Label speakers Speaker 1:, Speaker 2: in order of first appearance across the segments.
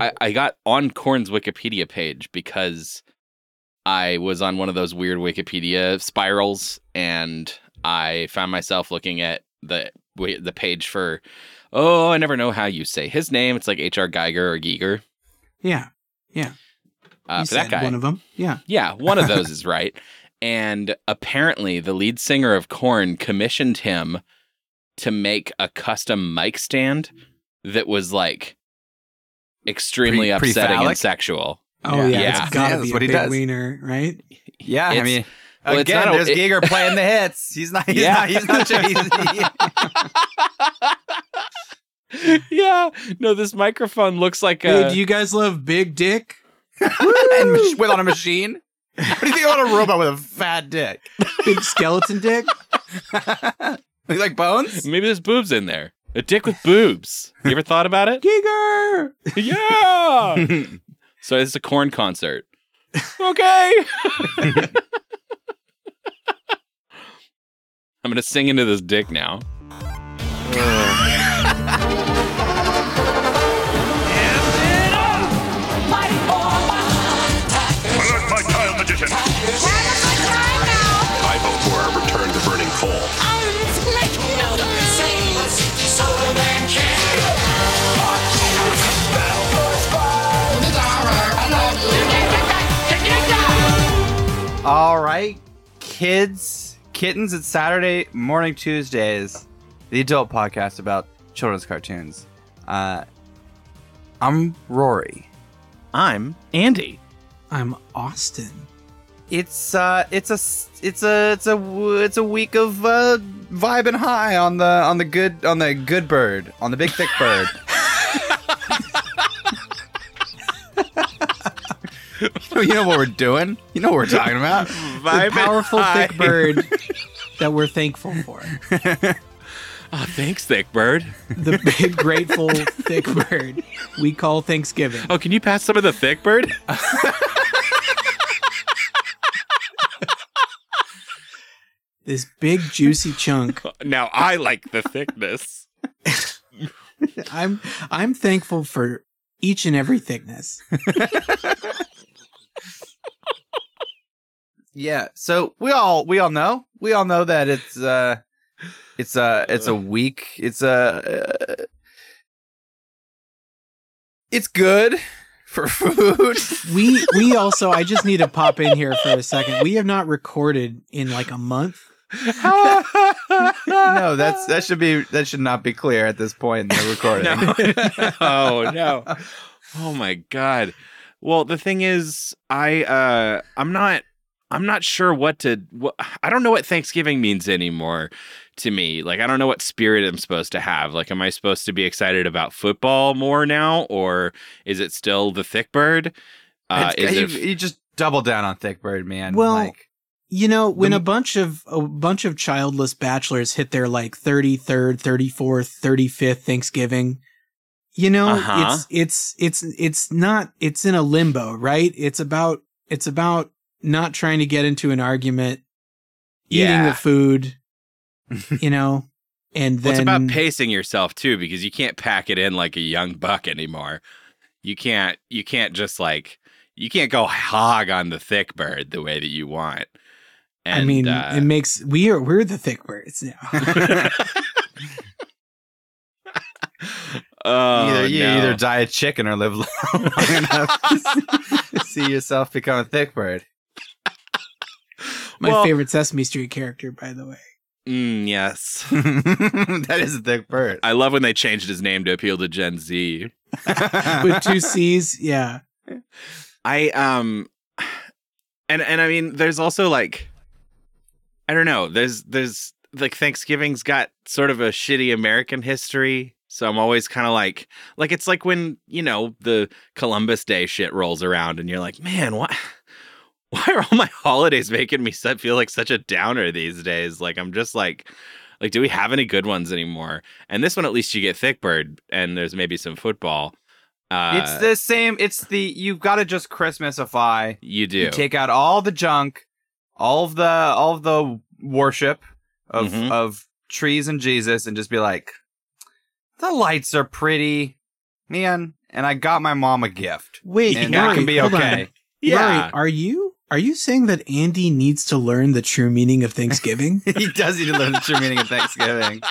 Speaker 1: I, I got on Korn's Wikipedia page because I was on one of those weird Wikipedia spirals and I found myself looking at the the page for oh I never know how you say his name. It's like H.R. Geiger or Giger.
Speaker 2: Yeah. Yeah.
Speaker 1: Uh, that guy.
Speaker 2: one of them. Yeah.
Speaker 1: Yeah, one of those is right. And apparently, the lead singer of Korn commissioned him to make a custom mic stand that was like extremely
Speaker 3: Pre-
Speaker 1: upsetting
Speaker 3: pre-phallic?
Speaker 1: and sexual.
Speaker 2: Oh
Speaker 3: Yeah.
Speaker 2: yeah,
Speaker 1: Yeah.
Speaker 2: it's gotta
Speaker 3: Yeah,
Speaker 2: be
Speaker 3: that's
Speaker 2: a
Speaker 3: what he
Speaker 2: big
Speaker 3: does.
Speaker 2: wiener, right?
Speaker 3: Yeah, I
Speaker 1: It's-
Speaker 3: mean,
Speaker 1: well, it's
Speaker 3: again,
Speaker 1: not a-
Speaker 3: there's
Speaker 1: it-
Speaker 3: Giger playing the hits. He's not. He's
Speaker 1: Yeah.
Speaker 3: not. He's not. He's,
Speaker 1: yeah, no, this microphone looks like
Speaker 2: Hey,
Speaker 1: a.
Speaker 2: do you guys love big dick?
Speaker 3: and mach- with on a machine. What do you think about a robot with a fat dick?
Speaker 2: Big skeleton dick?
Speaker 3: You like bones?
Speaker 1: Maybe there's boobs in there. A dick with boobs. You ever thought about it?
Speaker 2: Giger!
Speaker 1: yeah. so it's a Korn concert. Okay. I'm gonna sing into this dick now.
Speaker 3: All right, kids, kittens. It's Saturday morning Tuesdays, the adult podcast about children's cartoons. Uh, I'm Rory.
Speaker 1: I'm Andy.
Speaker 2: I'm Austin.
Speaker 3: It's uh, it's a, it's a, it's a, it's a week of uh, vibing high on the, on the good, on the good bird, on the big thick bird. you know what we're doing. You know what we're talking about.
Speaker 2: The powerful thick bird that we're thankful for.
Speaker 1: Oh, thanks, Thick Bird.
Speaker 2: The big grateful thick bird we call Thanksgiving.
Speaker 1: Oh, can you pass some of the Thick Bird?
Speaker 2: This big juicy chunk.
Speaker 1: now I like the thickness.
Speaker 2: I'm I'm thankful for each and every thickness.
Speaker 3: Yeah. So we all we all know we all know that it's uh it's a it's a week it's a uh, it's good for food.
Speaker 2: We we also I just need to pop in here for a second. We have not recorded in like a month.
Speaker 3: no, that's that should be that should not be clear at this point in the recording.
Speaker 1: no, no. Oh my god. Well, the thing is, I uh, I'm not. I'm not sure what to. What, I don't know what Thanksgiving means anymore to me. Like, I don't know what spirit I'm supposed to have. Like, am I supposed to be excited about football more now, or is it still the thick bird? Uh, is
Speaker 3: you,
Speaker 1: it?
Speaker 3: you just double down on Thick Bird, man.
Speaker 2: Well,
Speaker 3: like,
Speaker 2: You know, when
Speaker 3: The-
Speaker 2: a bunch of a bunch of childless bachelors hit their like 33rd, 34th, 35th Thanksgiving, you know,
Speaker 1: Uh-huh.
Speaker 2: it's it's it's it's not it's in a limbo, right? It's about it's about not trying to get into an argument, eating
Speaker 1: Yeah.
Speaker 2: the food, you know, and
Speaker 1: Well,
Speaker 2: then
Speaker 1: it's about pacing yourself too, because you can't pack it in like a young buck anymore. You can't. You can't just like. You can't go hog on the thick bird the way that you want.
Speaker 2: I mean,
Speaker 1: uh,
Speaker 2: it makes we are we're the thick birds now.
Speaker 1: oh,
Speaker 3: either you
Speaker 1: no.
Speaker 3: either die a chicken or live long enough to see yourself become a Thick Bird.
Speaker 2: My
Speaker 1: Well-
Speaker 2: favorite Sesame Street character, by the way.
Speaker 1: Mm, yes,
Speaker 3: that is a Thick Bird.
Speaker 1: I love when they changed his name to appeal to Gen Z.
Speaker 2: With two C's, yeah.
Speaker 1: I um, and and I mean, there's also like, I don't know. There's there's like Thanksgiving's got sort of a shitty American history. So I'm always kind of like, like it's like when you know the Columbus Day shit rolls around, and you're like, man, what? Why are all my holidays making me feel like such a downer these days? Like I'm just like, like, do we have any good ones anymore? And this one, at least you get Thick Bird, and there's maybe some football. Uh,
Speaker 3: it's the same. It's the you've got to just Christmasify.
Speaker 1: you do.
Speaker 3: You take out all the junk, all of the all of the worship of
Speaker 1: Mhm.
Speaker 3: of trees and Jesus, and just be like, the lights are pretty. man, and I got my mom a gift,
Speaker 2: Wait,
Speaker 3: and
Speaker 2: Rory,
Speaker 3: that can be okay.
Speaker 1: Yeah.
Speaker 2: Rory, are you are you saying that Andy needs to learn the true meaning of Thanksgiving?
Speaker 3: he does need to learn the true meaning of Thanksgiving.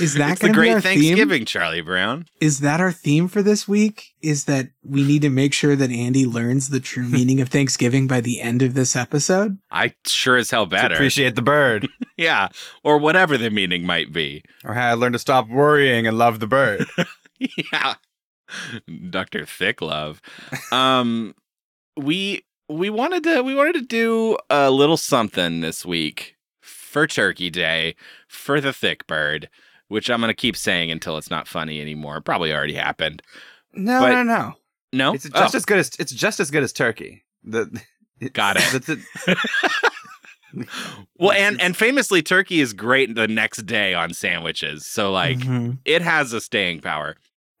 Speaker 2: Is that
Speaker 1: it's the
Speaker 2: going be
Speaker 1: great
Speaker 2: our
Speaker 1: Thanksgiving,
Speaker 2: theme?
Speaker 1: Charlie Brown.
Speaker 2: Is that our theme for this week? Is that we need to make sure that Andy learns the true meaning of Thanksgiving by the end of this episode?
Speaker 1: I sure as hell
Speaker 3: To
Speaker 1: better.
Speaker 3: appreciate the bird,
Speaker 1: yeah. Or whatever the meaning might be.
Speaker 3: or how I learned to stop worrying and love the bird.
Speaker 1: yeah. Dr. Thick Love. Um we we wanted to we wanted to do a little something this week for Turkey Day for the thick bird, which I'm going to keep saying until it's not funny anymore. Probably already happened.
Speaker 3: No,
Speaker 1: But-
Speaker 3: no, no.
Speaker 1: No.
Speaker 3: It's just
Speaker 1: Oh,
Speaker 3: as good as it's just as good as turkey. The it's-
Speaker 1: Got it.
Speaker 3: it's- it's-
Speaker 1: well, and and famously turkey is great the next day on sandwiches. So like
Speaker 2: Mhm.
Speaker 1: it has a staying power.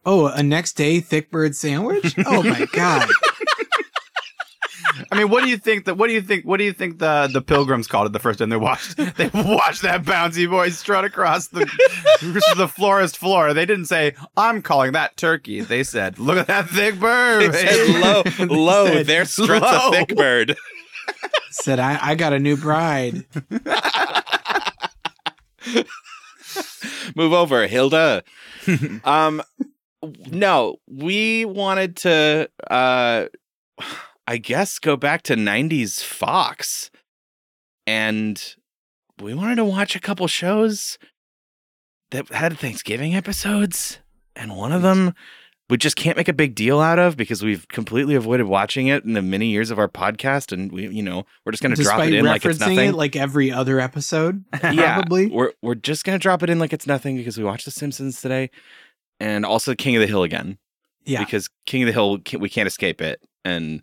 Speaker 2: Oh, a next day thick bird sandwich? Oh my god.
Speaker 3: I mean, what do you think that? What do you think? What do you think the the pilgrims called it the first time they watched they watched that bouncy boy strut across the the florist floor? They didn't say, "I'm calling that turkey." They said, "Look at that thick bird."
Speaker 1: It said low, low.
Speaker 2: said
Speaker 1: there struts
Speaker 3: low.
Speaker 1: a thick bird.
Speaker 2: Said I, I got a new bride.
Speaker 1: Move over, Hilda. um, no, we wanted to, uh, I guess, go back to '90s Fox, and we wanted to watch a couple shows that had Thanksgiving episodes, and one of them we just can't make a big deal out of because we've completely avoided watching it in the many years of our podcast, and we, you know, we're just going to drop it in like it's nothing.
Speaker 2: it like every other episode.
Speaker 1: yeah,
Speaker 2: probably.
Speaker 1: we're we're just gonna drop it in like it's nothing because we watched The Simpsons today, and also King of the Hill again
Speaker 2: Yeah.
Speaker 1: because King of the Hill we can't escape it, and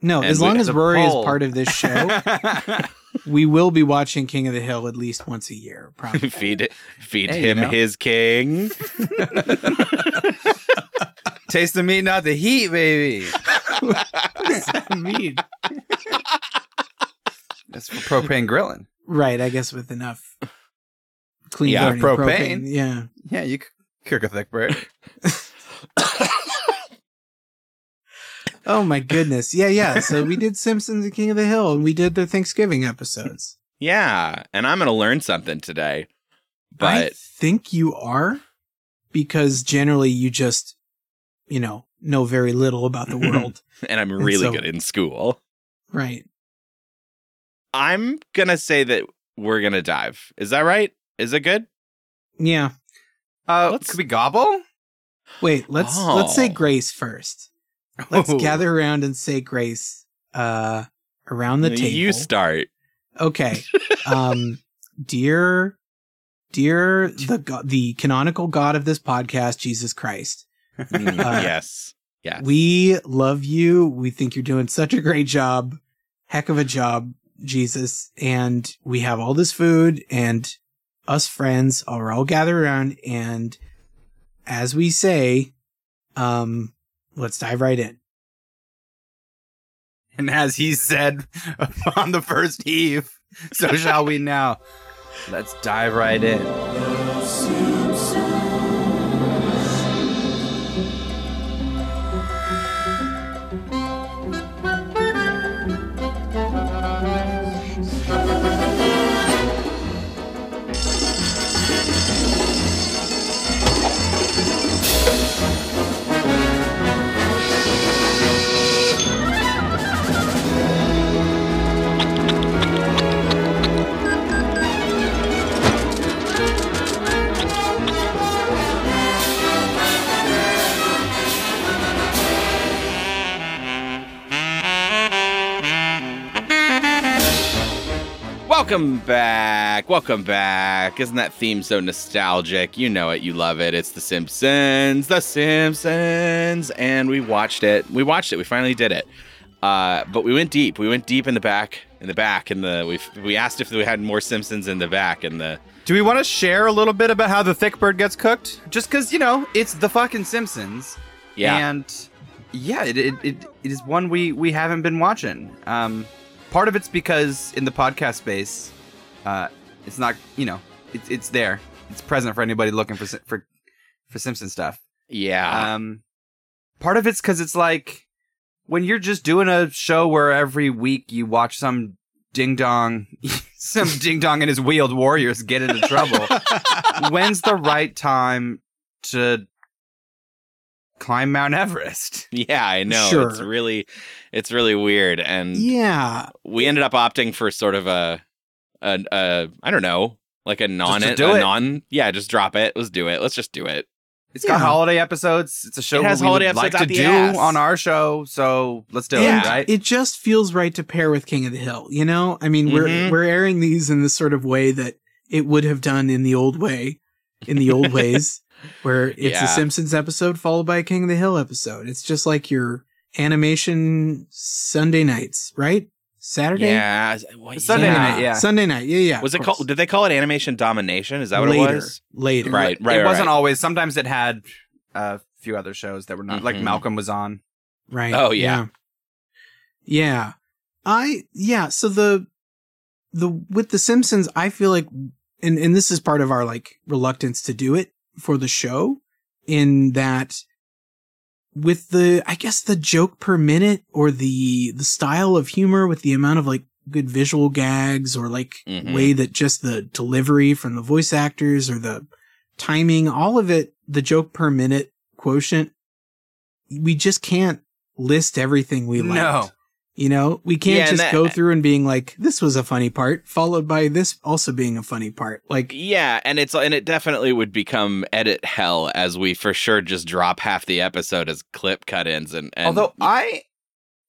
Speaker 2: No,
Speaker 1: and
Speaker 2: as
Speaker 1: we-
Speaker 2: long as Rory is part of this show, we will be watching King of the Hill at least once a year, probably.
Speaker 1: feed feed
Speaker 3: Hey, you
Speaker 1: him
Speaker 3: know.
Speaker 1: his king.
Speaker 3: Taste the meat, not the heat, baby.
Speaker 2: That mean?
Speaker 3: That's for propane grilling.
Speaker 2: Right, I guess with enough clean
Speaker 1: Yeah,
Speaker 2: burning
Speaker 3: propane.
Speaker 2: Yeah.
Speaker 3: Yeah, you cook a thick bird.
Speaker 2: Oh my goodness. Yeah, yeah. So we did Simpsons and King of the Hill and we did the Thanksgiving episodes.
Speaker 1: yeah, and I'm gonna learn something today,
Speaker 2: I think you are because generally you just, you know, know very little about the world.
Speaker 1: and I'm really
Speaker 2: so-
Speaker 1: good in school.
Speaker 2: right.
Speaker 1: I'm gonna say that we're gonna dive. Is that right? Is it good?
Speaker 2: Yeah.
Speaker 3: Uh,
Speaker 1: Let's-
Speaker 3: could we gobble?
Speaker 2: Wait, let's let's say
Speaker 1: Oh.
Speaker 2: grace first. Let's
Speaker 3: Ooh.
Speaker 2: gather around and say grace uh around the table.
Speaker 1: You start.
Speaker 2: Okay. um dear dear the the canonical god of this podcast, Jesus Christ.
Speaker 1: Mm,
Speaker 2: Uh,
Speaker 1: yes. Yes.
Speaker 2: We love you. We think you're doing such a great job. Heck of a job, Jesus. And we have all this food and us friends are all gathered around and as we say, um let's dive right in.
Speaker 3: And as he said upon the first heave, so shall we now. Let's dive right in.
Speaker 1: Welcome back. Welcome back. Isn't that theme so nostalgic? You know it. You love it. It's The Simpsons. The Simpsons. And we watched it. We watched it. We finally did it. Uh, but we went deep. We went deep in the back. In the back. In the we we asked if we had more Simpsons in the back. In the
Speaker 3: Do we want to share a little bit about how the thick bird gets cooked? Just because, you know, it's the fucking Simpsons.
Speaker 1: yeah.
Speaker 3: And yeah, it, it, it, it is one we, we haven't been watching. Um, part of it's because in the podcast space, uh, it's not, you know, it's it's there. It's present for anybody looking for for for Simpson stuff.
Speaker 1: Yeah.
Speaker 3: Um, part of it's because it's like when you're just doing a show where every week you watch some ding dong, some ding dong and his wheeled warriors get into trouble. When's the right time to climb Mount Everest?
Speaker 1: yeah, I know.
Speaker 2: Sure.
Speaker 1: It's really it's really weird and
Speaker 2: Yeah.
Speaker 1: we ended up opting for sort of a a, a I don't know, like a non
Speaker 3: to do
Speaker 1: a
Speaker 3: it.
Speaker 1: non yeah, just drop it. Let's do it. Let's just do it.
Speaker 3: It's got holiday episodes. It's a show
Speaker 1: It has
Speaker 3: we would
Speaker 1: holiday
Speaker 3: like
Speaker 1: episodes
Speaker 3: to do
Speaker 1: ass.
Speaker 3: on our show, so let's do
Speaker 2: and
Speaker 3: it, right?
Speaker 2: it just feels right to pair with King of the Hill. You know, I mean, we're
Speaker 1: Mhm.
Speaker 2: we're airing these in the sort of way that it would have done in the old way, in the old ways, where it's
Speaker 1: Yeah.
Speaker 2: a Simpsons episode followed by a King of the Hill episode. It's just like your animation Sunday nights, right? Saturday,
Speaker 1: Yeah. what-
Speaker 3: Sunday
Speaker 1: yeah.
Speaker 3: night, yeah.
Speaker 2: Sunday night, yeah, yeah.
Speaker 1: Was it
Speaker 2: course.
Speaker 1: called did they call it animation domination? Is that what
Speaker 2: later?
Speaker 1: it was?
Speaker 2: Later,
Speaker 1: Right, right.
Speaker 3: it wasn't
Speaker 1: right.
Speaker 3: always. Sometimes it had a few other shows that were not like
Speaker 1: Mhm.
Speaker 3: Malcolm was on.
Speaker 2: Right.
Speaker 1: Oh, yeah.
Speaker 2: yeah. Yeah. I yeah, so the the with the Simpsons, I feel like and and this is part of our like reluctance to do it for the show in that with the I guess the joke per minute or the the style of humor with the amount of like good visual gags or like
Speaker 1: Mhm.
Speaker 2: way that just the delivery from the voice actors or the timing, all of it, the joke per minute quotient, we just can't list everything we liked.
Speaker 3: No.
Speaker 2: You know, we can't
Speaker 1: Yeah,
Speaker 2: just
Speaker 1: that-
Speaker 2: go through and being like, this was a funny part, followed by this also being a funny part. Like,
Speaker 1: Yeah, and it's and it definitely would become edit hell as we for sure just drop half the episode as clip cut-ins and, and
Speaker 3: Although I,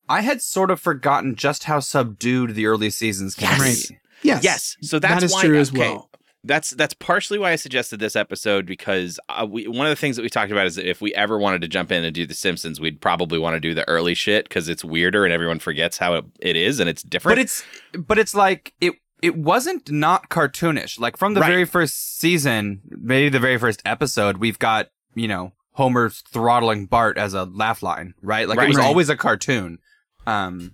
Speaker 3: I had sort of forgotten just how subdued the early seasons can
Speaker 1: Yes.
Speaker 3: be.
Speaker 2: yes.
Speaker 1: yes, so that's
Speaker 2: that is
Speaker 1: why,
Speaker 2: true as
Speaker 1: okay,
Speaker 2: well.
Speaker 1: That's that's partially why I suggested this episode because uh, we, one of the things that we talked about is that if we ever wanted to jump in and do The Simpsons, we'd probably want to do the early shit because it's weirder and everyone forgets how it, it is and it's different.
Speaker 3: But it's, but it's like it. It wasn't not cartoonish. Like from the
Speaker 1: Right.
Speaker 3: very first season, maybe the very first episode, we've got you know Homer throttling Bart as a laugh line, right? Like
Speaker 1: Right.
Speaker 3: it was
Speaker 2: Right.
Speaker 3: always a cartoon. Um,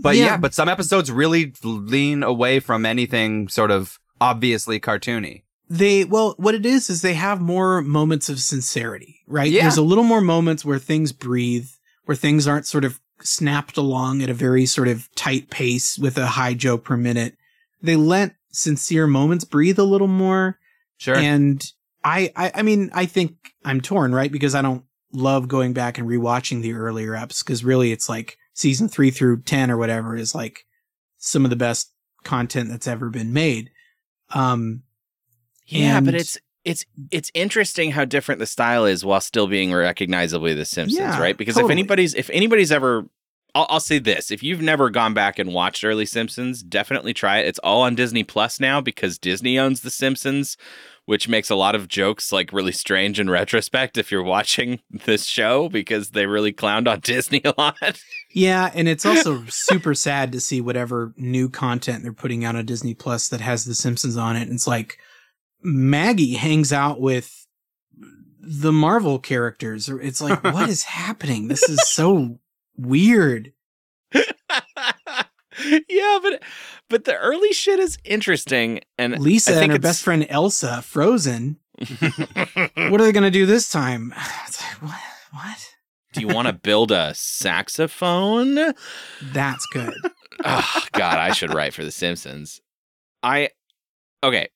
Speaker 3: but yeah.
Speaker 2: Yeah.
Speaker 3: but some episodes really lean away from anything sort of obviously cartoony.
Speaker 2: They, well, what it is, is they have more moments of sincerity, right?
Speaker 3: Yeah.
Speaker 2: There's a little more moments where things breathe, where things aren't sort of snapped along at a very sort of tight pace with a high joke per minute. They let sincere moments breathe a little more.
Speaker 3: Sure.
Speaker 2: And I, I, I mean, I think I'm torn, right? Because I don't love going back and rewatching the earlier eps because really it's like season three through 10 or whatever is like some of the best content that's ever been made. Um,
Speaker 1: yeah, but it's it's it's interesting how different the style is while still being recognizably The Simpsons,
Speaker 2: Yeah,
Speaker 1: right? Because if anybody's if anybody's ever I'll, I'll say this: if you've never gone back and watched early Simpsons, definitely try it. It's all on Disney Plus now because Disney owns The Simpsons, which makes a lot of jokes like really strange in retrospect if you're watching this show because they really clowned on Disney a lot.
Speaker 2: Yeah, and it's also super sad to see whatever new content they're putting out on Disney Plus that has The Simpsons on it. And it's like Maggie hangs out with the Marvel characters. It's like, what is happening? This is so weird.
Speaker 1: Yeah, but but the early shit is interesting, and
Speaker 2: Lisa
Speaker 1: I think
Speaker 2: and her
Speaker 1: it's-
Speaker 2: best friend Elsa, Frozen. What are they going to do this time? It's like, what? What?
Speaker 1: Do you want to build a saxophone?
Speaker 2: That's good.
Speaker 1: oh god i should write for the simpsons i okay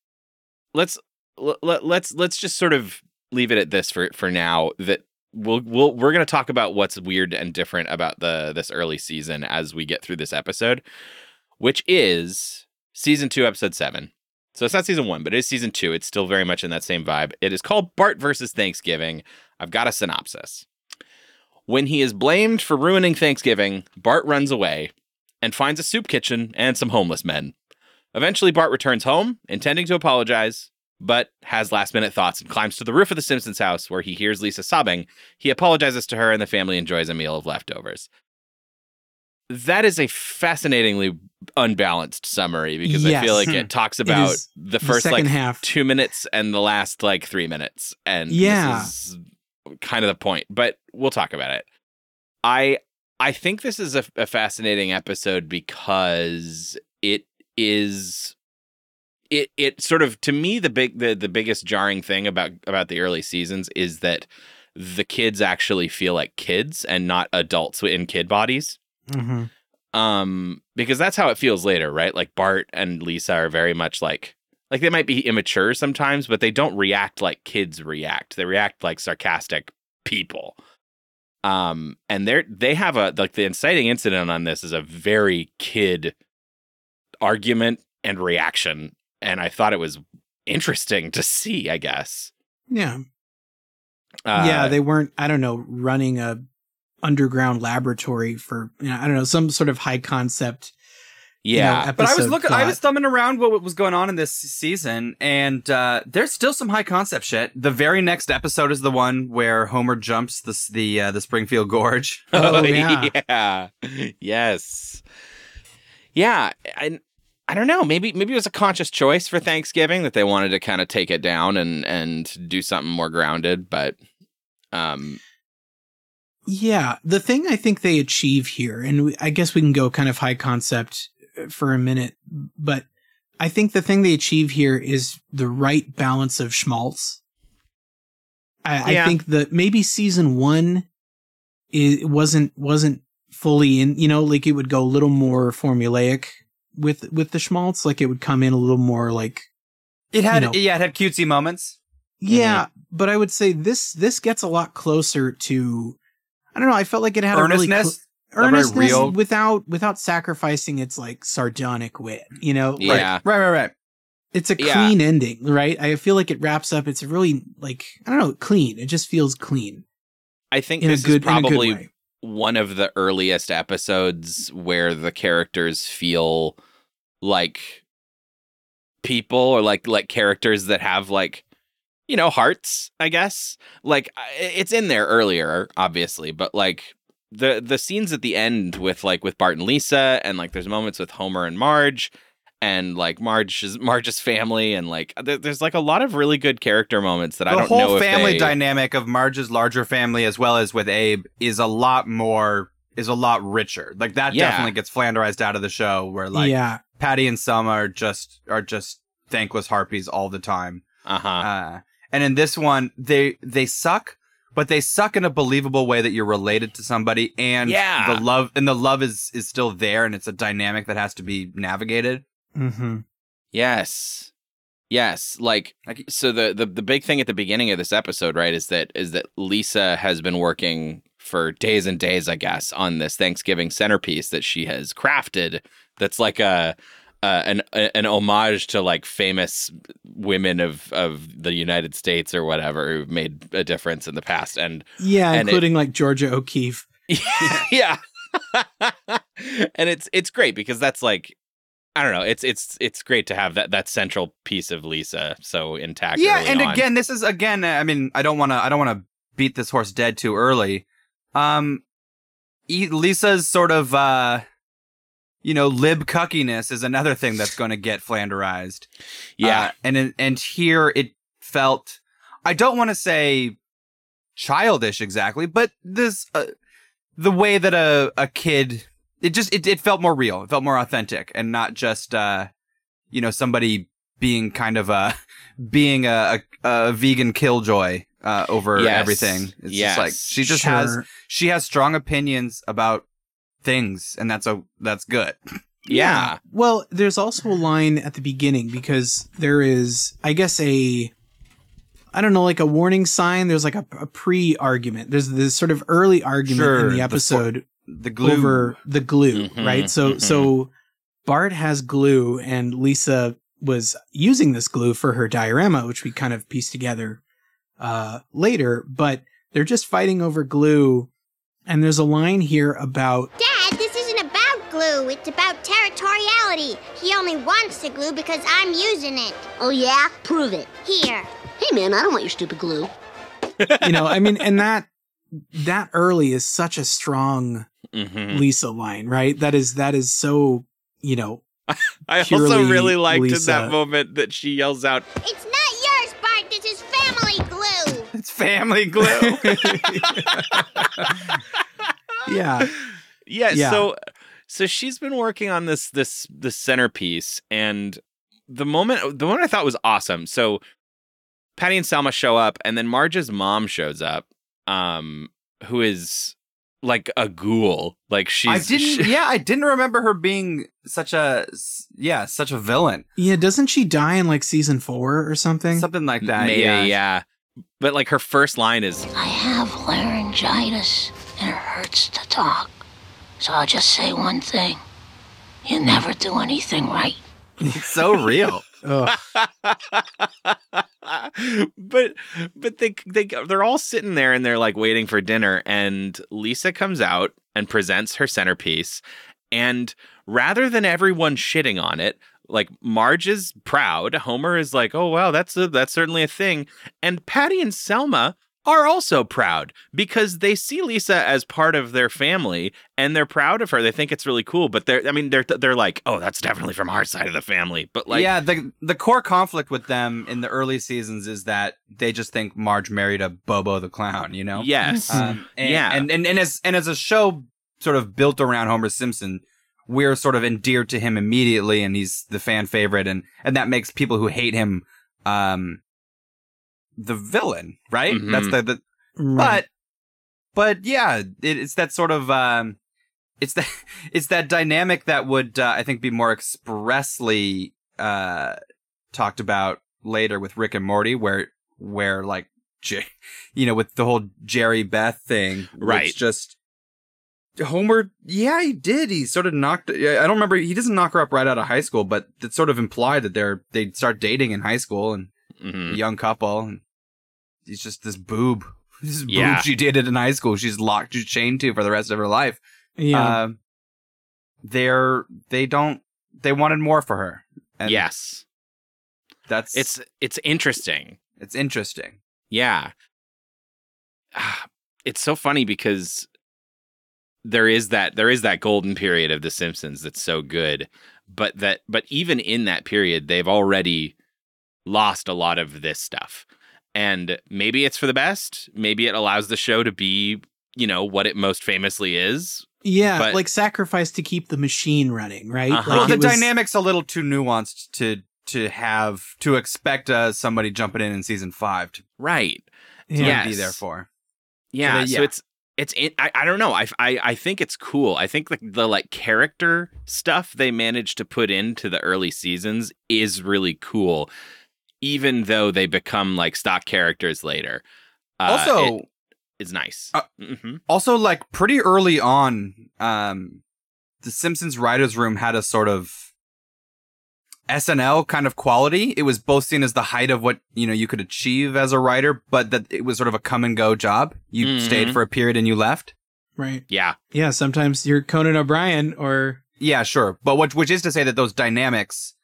Speaker 1: let's let, let, let's let's just sort of leave it at this for for now that we'll we'll we're going to talk about what's weird and different about the this early season as we get through this episode which is season 2 episode 7 so it's not season 1 but it is season 2 it's still very much in that same vibe. It is called Bart versus Thanksgiving. I've got a synopsis. When he is blamed for ruining Thanksgiving, Bart runs away and finds a soup kitchen and some homeless men. Eventually, Bart returns home, intending to apologize, but has last minute thoughts and climbs to the roof of the Simpsons house where he hears Lisa sobbing. He apologizes to her, and the family enjoys a meal of leftovers. That is a fascinatingly unbalanced summary because I feel
Speaker 2: Yes.
Speaker 1: like it talks about
Speaker 2: is
Speaker 1: the
Speaker 2: the
Speaker 1: first like
Speaker 2: half.
Speaker 1: two minutes and the last like three minutes. And
Speaker 2: Yeah.
Speaker 1: this is kind of the point, but we'll talk about it. I I think this is a, a fascinating episode because it is it it sort of to me the big the, the biggest jarring thing about about the early seasons is that the kids actually feel like kids and not adults in kid bodies.
Speaker 2: hmm
Speaker 1: Um, because that's how it feels later, right? Like Bart and Lisa are very much like like they might be immature sometimes, but they don't react like kids react. They react like sarcastic people. Um, and they're they have a like the inciting incident on this is a very kid argument and reaction, and I thought it was interesting to see. I guess.
Speaker 2: Yeah.
Speaker 1: Uh,
Speaker 2: yeah, they weren't, I don't know, running a underground laboratory for, you know, I don't know, some sort of high concept. you know,
Speaker 1: yeah.
Speaker 3: But I was
Speaker 2: episode
Speaker 3: looking, I was thumbing around what was going on in this season, and uh, there's still some high concept shit. The very next episode is the one where Homer jumps the the uh, the Springfield Gorge.
Speaker 2: Oh, yeah.
Speaker 1: yeah. Yes. Yeah. I, I don't know. Maybe maybe it was a conscious choice for Thanksgiving that they wanted to kind of take it down and and do something more grounded. But um,
Speaker 2: Yeah. The thing I think they achieve here, and we, I guess we can go kind of high concept uh, for a minute, but I think the thing they achieve here is the right balance of schmaltz. I,
Speaker 1: Yeah.
Speaker 2: I think that maybe season one it wasn't wasn't fully in. You know, like it would go a little more formulaic with with the schmaltz. Like it would come in a little more like
Speaker 3: It had
Speaker 2: You know.
Speaker 3: yeah, it had cutesy moments.
Speaker 2: yeah. But I would say this this gets a lot closer to. I don't know. I felt like it had a really
Speaker 3: Earnestness.
Speaker 2: cl- earnestness
Speaker 3: real.
Speaker 2: without without sacrificing its like sardonic wit. You know, like
Speaker 1: Yeah.
Speaker 3: Right, right, right.
Speaker 2: it's a
Speaker 1: Yeah.
Speaker 2: clean ending, right? I feel like it wraps up. It's really like I don't know, clean. It just feels clean
Speaker 1: I think
Speaker 2: in
Speaker 1: this
Speaker 2: a good
Speaker 1: is probably one of the earliest episodes where the characters feel like people or like like characters that have like you know hearts i guess? Like it's in there earlier obviously but like the the scenes at the end with like with bart and lisa and like there's moments with homer and marge and like marge's marge's family and like there, there's like a lot of really good character moments that i don't
Speaker 3: whole
Speaker 1: know if
Speaker 3: family
Speaker 1: they-
Speaker 3: dynamic of Marge's larger family as well as with Abe is a lot more is a lot richer. Like that
Speaker 1: Yeah.
Speaker 3: definitely gets flanderized out of the show where like
Speaker 2: yeah,
Speaker 3: Patty and Selma are just are just thankless harpies all the time.
Speaker 1: uh-huh
Speaker 3: Uh, and in this one, they they suck, but they suck in a believable way that you're related to somebody, and
Speaker 1: Yeah.
Speaker 3: the love and the love is is still there, and it's a dynamic that has to be navigated.
Speaker 2: Hmm
Speaker 1: Yes. Yes. Like so the, the the big thing at the beginning of this episode, right, is that is that Lisa has been working for days and days, I guess, on this Thanksgiving centerpiece that she has crafted that's like a uh, an an homage to like famous women of of the United States or whatever who've made a difference in the past and
Speaker 2: yeah,
Speaker 1: And it-
Speaker 2: including like Georgia O'Keeffe.
Speaker 1: yeah. and it's it's great because that's like I don't know, it's it's it's great to have that that central piece of Lisa so intact.
Speaker 3: yeah, and
Speaker 1: on.
Speaker 3: again, this is again. I mean, I don't want to. I don't want to beat this horse dead too early. Um, Lisa's sort of, uh, you know, lib cuckiness is another thing that's going to get flanderized.
Speaker 1: yeah,
Speaker 3: Uh, and and here it felt. I don't want to say childish exactly, but this uh, the way that a a kid it just it, it felt more real. It felt more authentic and not just uh you know somebody being kind of a being a a, a vegan killjoy uh over
Speaker 1: Yes.
Speaker 3: everything. It's
Speaker 1: Yes.
Speaker 3: just like she just has she has strong opinions about things and that's a that's good.
Speaker 1: yeah,
Speaker 2: Well, there's also a line at the beginning because there is, I guess, a, I don't know, like a warning sign. There's like a, a pre argument. There's this sort of early argument
Speaker 3: Sure,
Speaker 2: in the
Speaker 3: the
Speaker 2: episode
Speaker 3: The glue
Speaker 2: over the glue,
Speaker 1: Mhm,
Speaker 2: right? So,
Speaker 1: mhm.
Speaker 2: so Bart has glue and Lisa was using this glue for her diorama, which we kind of pieced together, uh, later, but they're just fighting over glue. And there's a line here about
Speaker 4: Dad, this isn't about glue. It's about territoriality. He only wants the glue because I'm using it.
Speaker 5: Oh, yeah? Prove it.
Speaker 4: Here.
Speaker 5: Hey, man, I don't want your stupid glue.
Speaker 2: you know, I mean, and that that early is such a strong
Speaker 1: Mhm.
Speaker 2: Lisa line, right? That is that is so you know
Speaker 1: I also really liked in that moment that she yells out,
Speaker 4: It's not yours, Bart. This is family glue.
Speaker 3: it's family glue.
Speaker 2: yeah
Speaker 1: yeah,
Speaker 2: Yeah.
Speaker 1: so so she's been working on this this this centerpiece and the moment the one I thought was awesome. So Patty and Selma show up and then Marge's mom shows up. Um, who is like a ghoul. Like she's
Speaker 3: I didn't.
Speaker 1: she-
Speaker 3: yeah, I didn't remember her being such a yeah such a villain.
Speaker 2: Yeah, doesn't she die in like season four or something?
Speaker 3: Something like that.
Speaker 1: maybe,
Speaker 3: yeah.
Speaker 1: yeah. But like her first line is
Speaker 5: I have laryngitis and it hurts to talk. So I'll just say one thing. You never do anything right.
Speaker 3: It's so real.
Speaker 1: But but they they they're all sitting there and they're like waiting for dinner and Lisa comes out and presents her centerpiece and rather than everyone shitting on it like Marge is proud Homer is like oh wow that's a, that's certainly a thing. And Patty and Selma are also proud because they see Lisa as part of their family and they're proud of her they think it's really cool but they're I mean they're they're like oh that's definitely from our side of the family but like
Speaker 3: yeah, the the core conflict with them in the early seasons is that they just think Marge married a Bobo the clown. You know.
Speaker 1: yes
Speaker 3: Um, and,
Speaker 1: Yeah.
Speaker 3: and, and and as and as a show sort of built around Homer Simpson, we're sort of endeared to him immediately, and he's the fan favorite, and and that makes people who hate him, um, the villain, right?
Speaker 1: Mhm.
Speaker 3: That's the, the
Speaker 2: Right.
Speaker 3: but but yeah, it, it's that sort of um, it's that it's that dynamic that would uh, I think be more expressly uh talked about later with Rick and Morty, where where like you know with the whole Jerry Beth thing, which
Speaker 1: Right.
Speaker 3: Just Homer, yeah, he did. He sort of knocked. I don't remember. He doesn't knock her up right out of high school, but it's sort of implied that they're they start dating in high school and
Speaker 1: Mhm.
Speaker 3: a young couple. And he's just this boob. This
Speaker 1: Yeah.
Speaker 3: boob she dated in high school. She's locked, she's chained to for the rest of her life.
Speaker 2: yeah.
Speaker 3: Um, they're they don't they wanted more for her. And
Speaker 1: yes
Speaker 3: that's
Speaker 1: it's it's interesting
Speaker 3: it's interesting.
Speaker 1: yeah Ah, it's so funny because there is that there is that golden period of the simpsons that's so good but that but even in that period they've already lost a lot of this stuff and maybe it's for the best maybe it allows the show to be you know what it most famously is
Speaker 2: yeah,
Speaker 1: but-
Speaker 2: like sacrifice to keep the machine running, right?
Speaker 1: Uh-huh.
Speaker 2: Like
Speaker 3: well, the
Speaker 2: was-
Speaker 3: dynamic's a little too nuanced to to have to expect uh, somebody jumping in in season five to,
Speaker 1: right
Speaker 3: to
Speaker 2: Yeah.
Speaker 3: be there for.
Speaker 1: Yeah,
Speaker 3: they-
Speaker 1: so
Speaker 3: yeah.
Speaker 1: it's it's in, I I don't know. I, I I think it's cool. I think the the like character stuff they managed to put into the early seasons is really cool, even though they become like stock characters later. Uh,
Speaker 3: also,
Speaker 1: it is nice.
Speaker 3: Uh,
Speaker 1: hmm
Speaker 3: also like pretty early on um the simpsons writers room had a sort of snl kind of quality it was both seen as the height of what you know you could achieve as a writer but that it was sort of a come and go job you
Speaker 1: Mhm.
Speaker 3: stayed for a period and you left
Speaker 2: right.
Speaker 1: Yeah,
Speaker 2: Yeah, sometimes you're Conan O'Brien or
Speaker 3: yeah sure but what which is to say that those dynamics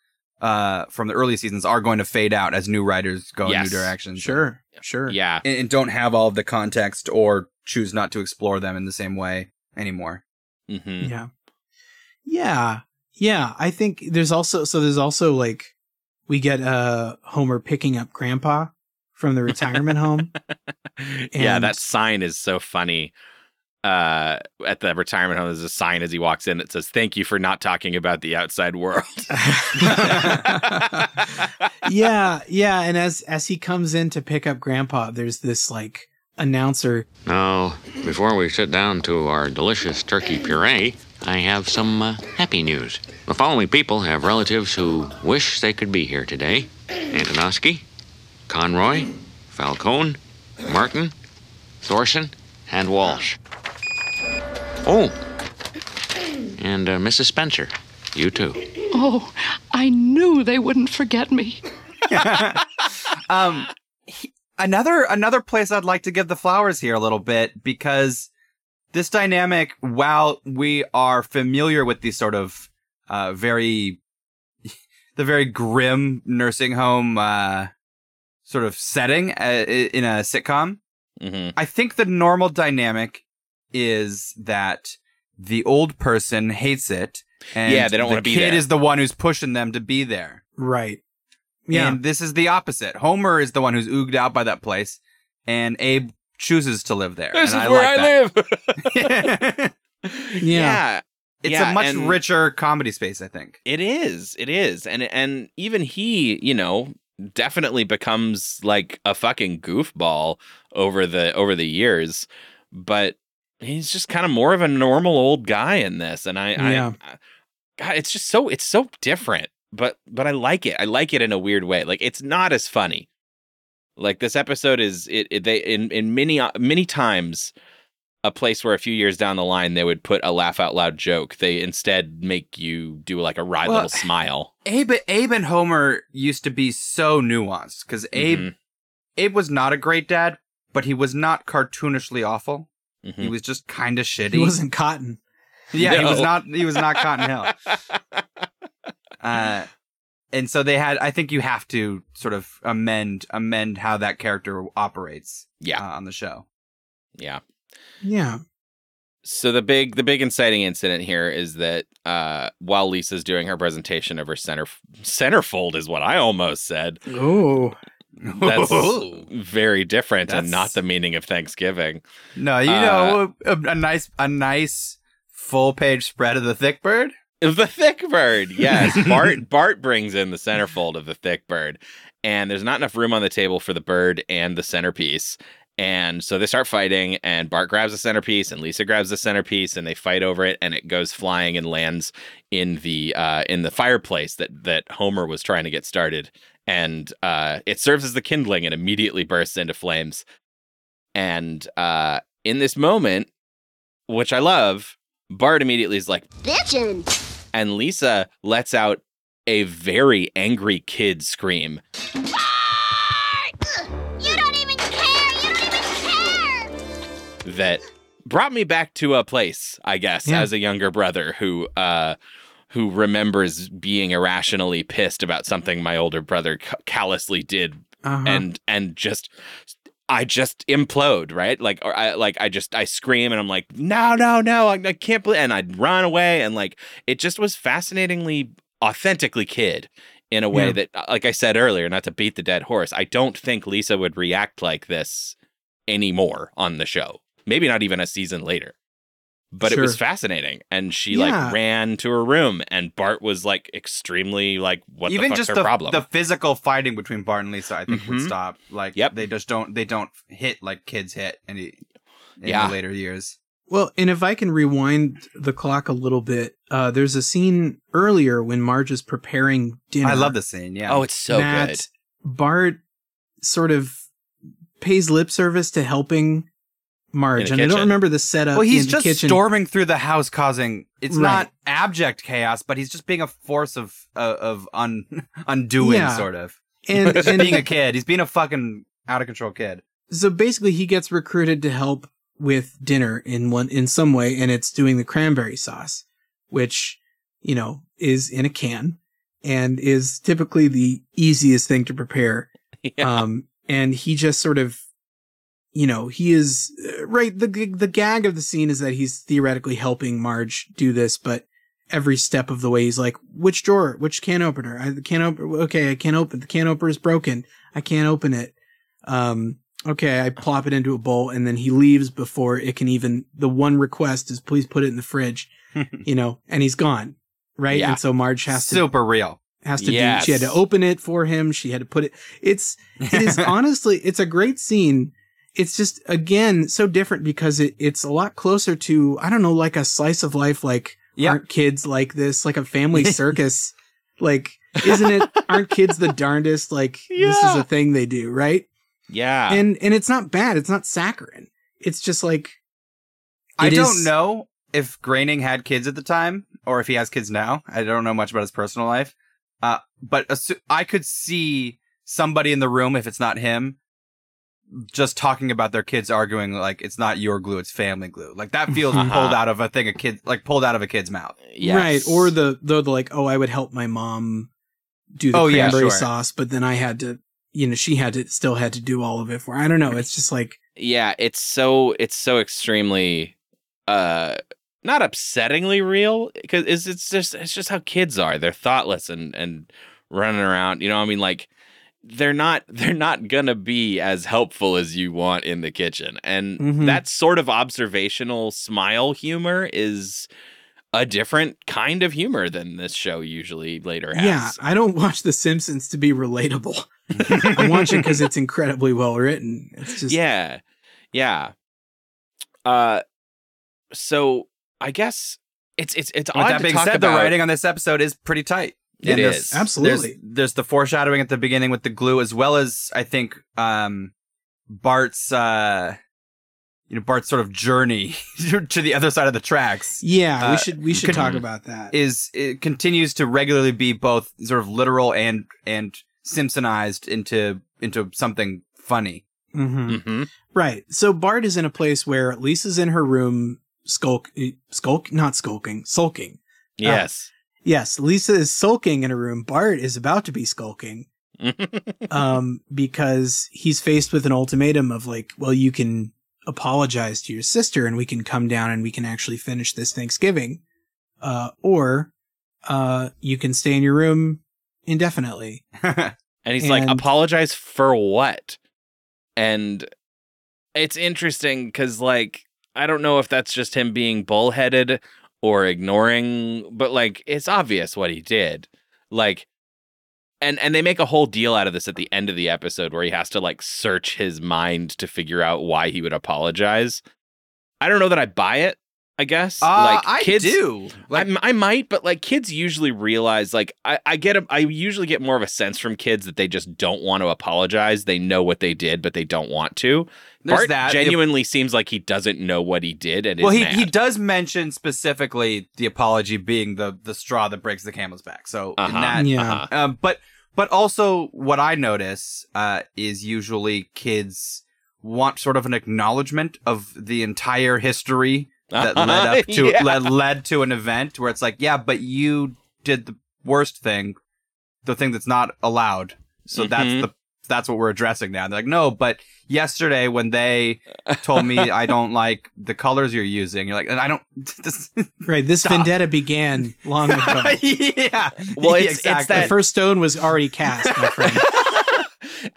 Speaker 3: uh from the early seasons are going to fade out as new writers go in new directions
Speaker 2: sure, sure.
Speaker 1: yeah,
Speaker 3: and, and don't have all of the context or choose not to explore them in the same way anymore
Speaker 1: hmm
Speaker 2: Yeah. Yeah. Yeah. I think there's also, so there's also like, we get, uh, Homer picking up grandpa from the retirement home.
Speaker 1: yeah. That sign is so funny. Uh, at the retirement home, there's a sign as he walks in that says, "Thank you for not talking about the outside world."
Speaker 2: yeah. Yeah. And as, as he comes in to pick up grandpa, there's this like announcer.
Speaker 6: Now, before we sit down to our delicious turkey puree, I have some uh, happy news. The following people have relatives who wish they could be here today Antonoski, Conroy, Falcone, Martin, Thorson, and Walsh. Oh, and uh, Mrs. Spencer. You too.
Speaker 7: Oh, I knew they wouldn't forget me.
Speaker 3: um he- another another place I'd like to give the flowers here a little bit because this dynamic while we are familiar with these sort of uh very the very grim nursing home uh sort of setting uh, in a sitcom
Speaker 1: hmm
Speaker 3: I think the normal dynamic is that the old person hates it and
Speaker 1: Yeah, they don't
Speaker 3: the
Speaker 1: wanna be there.
Speaker 3: The kid
Speaker 1: there.
Speaker 3: is the one who's pushing them to be there
Speaker 2: Right. Yeah.
Speaker 3: and this is the opposite. Homer is the one who's ooged out by that place, and Abe chooses to live there.
Speaker 1: This
Speaker 3: and
Speaker 1: is where I
Speaker 3: like
Speaker 1: live.
Speaker 3: that.
Speaker 1: yeah.
Speaker 3: it's
Speaker 1: Yeah,
Speaker 3: a much richer comedy space, I think.
Speaker 1: It is. It is. And and even he, you know, definitely becomes like a fucking goofball over the over the years, but he's just kind of more of a normal old guy in this, and I,
Speaker 2: Yeah.
Speaker 1: I, I God, it's just so it's so different, but but I like it. I like it in a weird way. Like it's not as funny. Like this episode is it, it they in in many uh, many times a place where a few years down the line they would put a laugh out loud joke. They instead make you do like a wry
Speaker 3: Well,
Speaker 1: little smile.
Speaker 3: Abe, Abe and Homer used to be so nuanced because Abe,
Speaker 1: Mhm.
Speaker 3: Abe was not a great dad, but he was not cartoonishly awful. He
Speaker 1: Mhm.
Speaker 3: was just kind of shitty.
Speaker 2: He wasn't cotton.
Speaker 3: yeah, he was not. He was not Cotton Hill. Uh, and so they had. I think you have to sort of amend amend how that character operates.
Speaker 1: Yeah.
Speaker 3: uh, on the show.
Speaker 1: yeah.
Speaker 2: Yeah.
Speaker 1: So the big the big inciting incident here is that uh, while Lisa's doing her presentation of her center centerfold is what I almost said.
Speaker 2: Oh.
Speaker 1: That's very different and not the meaning of Thanksgiving.
Speaker 3: No, you
Speaker 1: Uh,
Speaker 3: know, a, a nice a nice full page spread of the thick bird.
Speaker 1: The thick bird, yes. Bart Bart brings in the centerfold of the thick bird, and there's not enough room on the table for the bird and the centerpiece. And so they start fighting, and Bart grabs the centerpiece, and Lisa grabs the centerpiece, and they fight over it, and it goes flying and lands in the uh, in the fireplace that that Homer was trying to get started, and uh, it serves as the kindling and immediately bursts into flames. And uh, in this moment, which I love, Bart immediately is like,
Speaker 4: Bitchin'.
Speaker 1: and Lisa lets out a very angry kid scream. That brought me back to a place, I guess,
Speaker 2: Yeah.
Speaker 1: as a younger brother who uh who remembers being irrationally pissed about something my older brother callously did
Speaker 2: Uh-huh.
Speaker 1: and and just I just implode, right? Like or I like I just I scream and I'm like, "No, no, no, I, I can't believe." And I'd run away and like it just was fascinatingly authentically kid in a way
Speaker 2: Yeah.
Speaker 1: that like I said earlier, not to beat the dead horse. I don't think Lisa would react like this anymore on the show. Maybe not even a season later. But it was fascinating and she
Speaker 2: Yeah.
Speaker 1: like ran to her room and Bart was like extremely like what
Speaker 3: Even
Speaker 1: the fuck's
Speaker 3: just
Speaker 1: her
Speaker 3: the,
Speaker 1: problem?
Speaker 3: the physical fighting between Bart and Lisa, I think, would
Speaker 1: Mhm.
Speaker 3: stop. Like,
Speaker 1: Yep.
Speaker 3: they just don't they don't hit like kids hit any in
Speaker 1: Yeah.
Speaker 3: the later years.
Speaker 2: Well, and if I can rewind the clock a little bit, uh, there's a scene earlier when Marge is preparing dinner.
Speaker 3: I love the scene. Yeah.
Speaker 1: oh, it's so
Speaker 2: that
Speaker 1: good.
Speaker 2: Bart sort of pays lip service to helping Marge, and I don't remember the setup.
Speaker 3: well, he's just
Speaker 2: kitchen.
Speaker 3: storming through the house, causing it's
Speaker 2: Right.
Speaker 3: not abject chaos, but he's just being a force of uh, of un undoing,
Speaker 2: Yeah.
Speaker 3: sort of.
Speaker 2: and, and
Speaker 3: being a kid, he's being a fucking out of control kid.
Speaker 2: so basically he gets recruited to help with dinner in one in some way and it's doing the cranberry sauce which you know is in a can and is typically the easiest thing to prepare
Speaker 1: Yeah.
Speaker 2: um and he just sort of you know he is uh, right the the gag of the scene is that he's theoretically helping Marge do this but every step of the way he's like which drawer which can opener I can't open okay I can't open the can opener is broken I can't open it um okay I plop it into a bowl and then he leaves before it can even the one request is please put it in the fridge you know and he's gone right
Speaker 1: Yeah.
Speaker 2: and so Marge has to
Speaker 3: Super real.
Speaker 2: has to
Speaker 1: Yes.
Speaker 2: do she had to open it for him she had to put it it's it is honestly it's a great scene it's just again so different because it, it's a lot closer to i don't know like a slice of life like
Speaker 3: Yeah.
Speaker 2: aren't kids like this like a family circus like isn't it aren't kids the darndest like this is a thing they do right
Speaker 1: yeah.
Speaker 2: and and it's not bad it's not saccharine it's just like
Speaker 3: I
Speaker 2: it
Speaker 3: don't
Speaker 2: is-
Speaker 3: know if Groening had kids at the time or if he has kids now. I don't know much about his personal life. Uh, but assu- I could see somebody in the room, if it's not him, just talking about their kids arguing like it's not your glue, it's family glue. Like that feels
Speaker 1: Uh-huh.
Speaker 3: pulled out of a thing a kid like pulled out of a kid's mouth.
Speaker 1: Yes.
Speaker 2: right or the the, the like oh i would help my mom do the
Speaker 3: Oh, yeah,
Speaker 2: cranberry
Speaker 3: sure.
Speaker 2: sauce but then i had to you know she had to still had to do all of it for i don't know it's just like
Speaker 1: yeah it's so it's so extremely uh not upsettingly real because it's, it's just it's just how kids are they're thoughtless and and running around you know i mean like they're not they're not gonna be as helpful as you want in the kitchen and
Speaker 2: Mhm.
Speaker 1: that sort of observational smile humor is a different kind of humor than this show usually later has.
Speaker 2: Yeah, I don't watch The Simpsons to be relatable. I'm watching because it's incredibly well written. It's just
Speaker 1: yeah yeah uh so i guess it's it's it's
Speaker 3: With
Speaker 1: odd
Speaker 3: that
Speaker 1: to
Speaker 3: being
Speaker 1: talk
Speaker 3: said,
Speaker 1: about
Speaker 3: the writing on this episode is pretty tight.
Speaker 1: It
Speaker 3: And there's-
Speaker 1: is.
Speaker 2: Absolutely.
Speaker 3: There's, there's the foreshadowing at the beginning with the glue, as well as I think um, Bart's uh, you know Bart's sort of journey to the other side of the tracks
Speaker 2: yeah. we
Speaker 3: Uh,
Speaker 2: should we should
Speaker 3: could-
Speaker 2: talk about that.
Speaker 3: is it continues to regularly be both sort of literal and and Simpsonized into into something funny.
Speaker 2: hmm
Speaker 1: hmm
Speaker 2: Right. So Bart is in a place where Lisa's in her room, skulk, eh, skulk, not skulking, sulking.
Speaker 1: yes
Speaker 2: Yes, Lisa is sulking in her room. Bart is about to be skulking, um, because he's faced with an ultimatum of like, well, you can apologize to your sister and we can come down and we can actually finish this Thanksgiving, uh, or, uh, you can stay in your room indefinitely.
Speaker 1: and he's like apologize for what and it's interesting because like i don't know if that's just him being bullheaded or ignoring but like it's obvious what he did. Like and and they make a whole deal out of this at the end of the episode where he has to like search his mind to figure out why he would apologize. I don't know that i buy it i guess
Speaker 3: Uh,
Speaker 1: like kids
Speaker 3: I do. Like,
Speaker 1: I, I might, but like kids usually realize, like I, I get, a, I usually get more of a sense from kids that they just don't want to apologize. They know what they did, but they don't want to.
Speaker 3: There's
Speaker 1: Bart
Speaker 3: that.
Speaker 1: genuinely seems like he doesn't know what he did, and
Speaker 3: well,
Speaker 1: is
Speaker 3: he
Speaker 1: mad.
Speaker 3: he does mention specifically the apology being the the straw that breaks the camel's back. So
Speaker 1: Uh-huh,
Speaker 3: that,
Speaker 2: Yeah.
Speaker 1: uh-huh.
Speaker 3: um, but but also what I notice uh, is usually kids want sort of an acknowledgement of the entire history that led up to
Speaker 1: Yeah.
Speaker 3: led, led to an event where it's like, yeah, but you did the worst thing, the thing that's not allowed. So that's
Speaker 1: Mhm.
Speaker 3: the that's what we're addressing now. They're like, no, but yesterday when they told me I don't like the colors you're using, you're like, and I don't. This,
Speaker 2: Right. This
Speaker 3: Stop.
Speaker 2: vendetta began long ago.
Speaker 3: yeah.
Speaker 1: Well, it's- it's
Speaker 2: the
Speaker 1: that-
Speaker 2: first stone was already cast, my friend.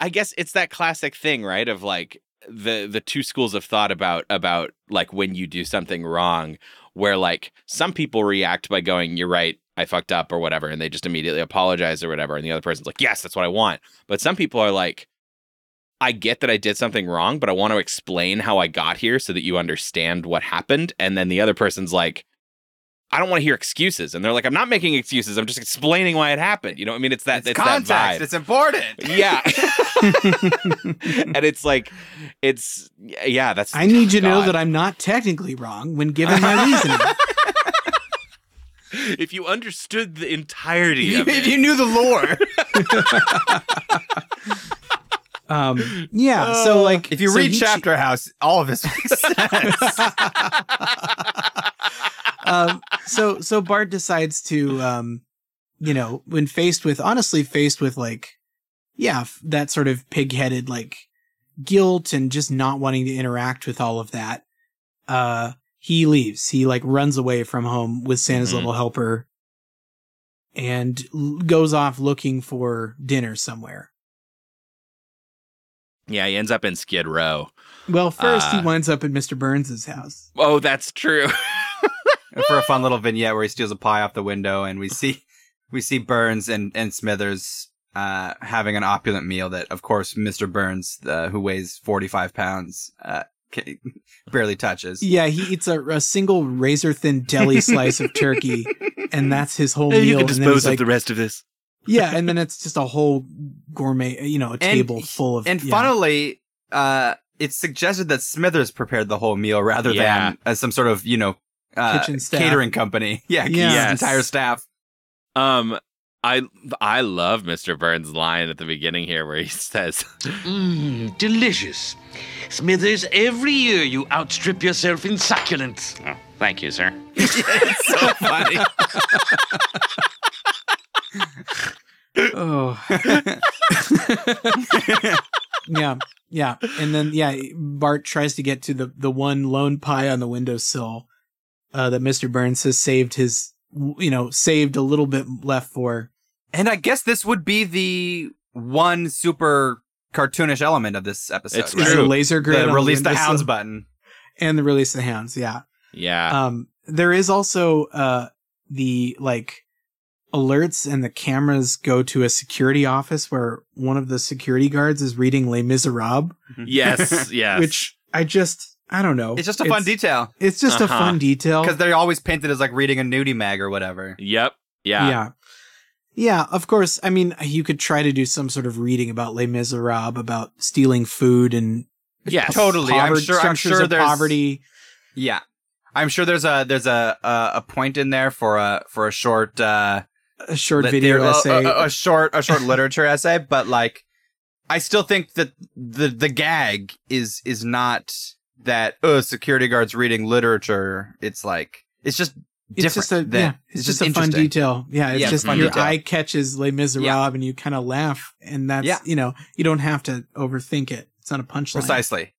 Speaker 1: I guess it's that classic thing, right? Of like the the two schools of thought about about like when you do something wrong, where like some people react by going, "You're right, I fucked up" or whatever, and they just immediately apologize or whatever, and the other person's like, "Yes, that's what I want." But some people are like, "I get that I did something wrong, but I want to explain how I got here so that you understand what happened," and then the other person's like. I don't want to hear excuses, and they're like, "I'm not making excuses. I'm just explaining why it happened." You know, what I mean, it's that
Speaker 3: It's
Speaker 1: it's
Speaker 3: context.
Speaker 1: that vibe.
Speaker 3: It's important.
Speaker 1: Yeah. and it's like, it's, yeah, that's.
Speaker 2: I need you to know that I'm not technically wrong when given my reasoning.
Speaker 1: If you understood the entirety of
Speaker 3: if
Speaker 1: it.
Speaker 3: you knew the lore,
Speaker 2: Um, yeah. So like,
Speaker 3: if you
Speaker 2: so
Speaker 3: read
Speaker 2: he-
Speaker 3: Chapter House, all of this makes sense.
Speaker 2: Um, so so Bart decides to, um, you know, when faced with, honestly, faced with like, yeah, f- that sort of pig-headed like guilt and just not wanting to interact with all of that, uh, he leaves. He like runs away from home with Santa's
Speaker 1: Mhm.
Speaker 2: little helper, and l- goes off looking for dinner somewhere.
Speaker 1: yeah, he ends up in Skid Row.
Speaker 2: Well, first
Speaker 1: Uh,
Speaker 2: he winds up at Mr. Burns's house.
Speaker 1: Oh, that's true.
Speaker 3: for a fun little vignette where he steals a pie off the window, and we see we see Burns and and Smithers uh, having an opulent meal that, of course, Mr. Burns, uh, who weighs forty five pounds, uh, ca- barely touches.
Speaker 2: Yeah, he eats a, a single razor thin deli slice of turkey, and that's his whole
Speaker 1: you
Speaker 2: meal.
Speaker 1: can
Speaker 2: and
Speaker 1: dispose of
Speaker 2: like,
Speaker 1: the rest of this.
Speaker 2: yeah, and then it's just a whole gourmet, you know, a table full of.
Speaker 3: And
Speaker 2: yeah.
Speaker 3: funnily, uh, it's suggested that Smithers prepared the whole meal rather
Speaker 1: Yeah.
Speaker 3: than as some sort of you know uh,
Speaker 2: Kitchen staff.
Speaker 3: catering company. Yeah,
Speaker 2: Yes.
Speaker 3: his entire staff.
Speaker 1: Um, I I love Mr. Burns' line at the beginning here where he says,
Speaker 8: Mmm, delicious. Smithers, every year you outstrip yourself in succulence.
Speaker 6: Oh, thank you, sir.
Speaker 3: it's so funny.
Speaker 2: Oh. yeah, yeah, and then yeah, Bart tries to get to the the one lone pie on the windowsill uh, that Mister Burns has saved his, you know, saved a little bit left for.
Speaker 3: And I guess this would be the one super cartoonish element of this episode.
Speaker 1: It's
Speaker 3: right?
Speaker 1: True.
Speaker 2: the laser grid
Speaker 3: The release the
Speaker 2: windowsill
Speaker 3: hounds button.
Speaker 2: and the release the hounds. Yeah,
Speaker 1: "Yeah,
Speaker 2: um, there is also uh, the like alerts and the cameras go to a security office where one of the security guards is reading Les Miserables,
Speaker 1: Yes, yes.
Speaker 2: which I just I don't know.
Speaker 3: It's just a fun detail
Speaker 2: It's just
Speaker 1: Uh-huh.
Speaker 2: a fun detail.
Speaker 3: because they're always painted as like reading a nudie mag or whatever.
Speaker 1: Yep. Yeah.
Speaker 2: yeah. Yeah, of course. I mean, you could try to do some sort of reading about Les Miserables, about stealing food and
Speaker 1: Yes.
Speaker 3: Totally. I'm
Speaker 2: poverty-
Speaker 3: sure. I'm
Speaker 2: structures
Speaker 3: sure
Speaker 2: of
Speaker 3: there's
Speaker 2: poverty.
Speaker 3: Yeah, I'm sure there's a there's a a, a point in there for a for a short uh
Speaker 2: A short
Speaker 3: lit-
Speaker 2: video
Speaker 3: a- a-
Speaker 2: essay.
Speaker 3: a, a short a short literature essay, but like I still think that the the gag is is not that oh security guards reading literature. It's like it's just
Speaker 2: it's just a
Speaker 3: than-
Speaker 2: yeah, it's, just, a fun detail. Yeah, it's
Speaker 3: Yeah,
Speaker 2: just
Speaker 3: fun
Speaker 2: your
Speaker 3: detail.
Speaker 2: eye catches Les Miserables
Speaker 3: Yeah.
Speaker 2: and you kind of laugh, and that's
Speaker 3: Yeah.
Speaker 2: you know you don't have to overthink it. It's not a punchline.
Speaker 3: Precisely.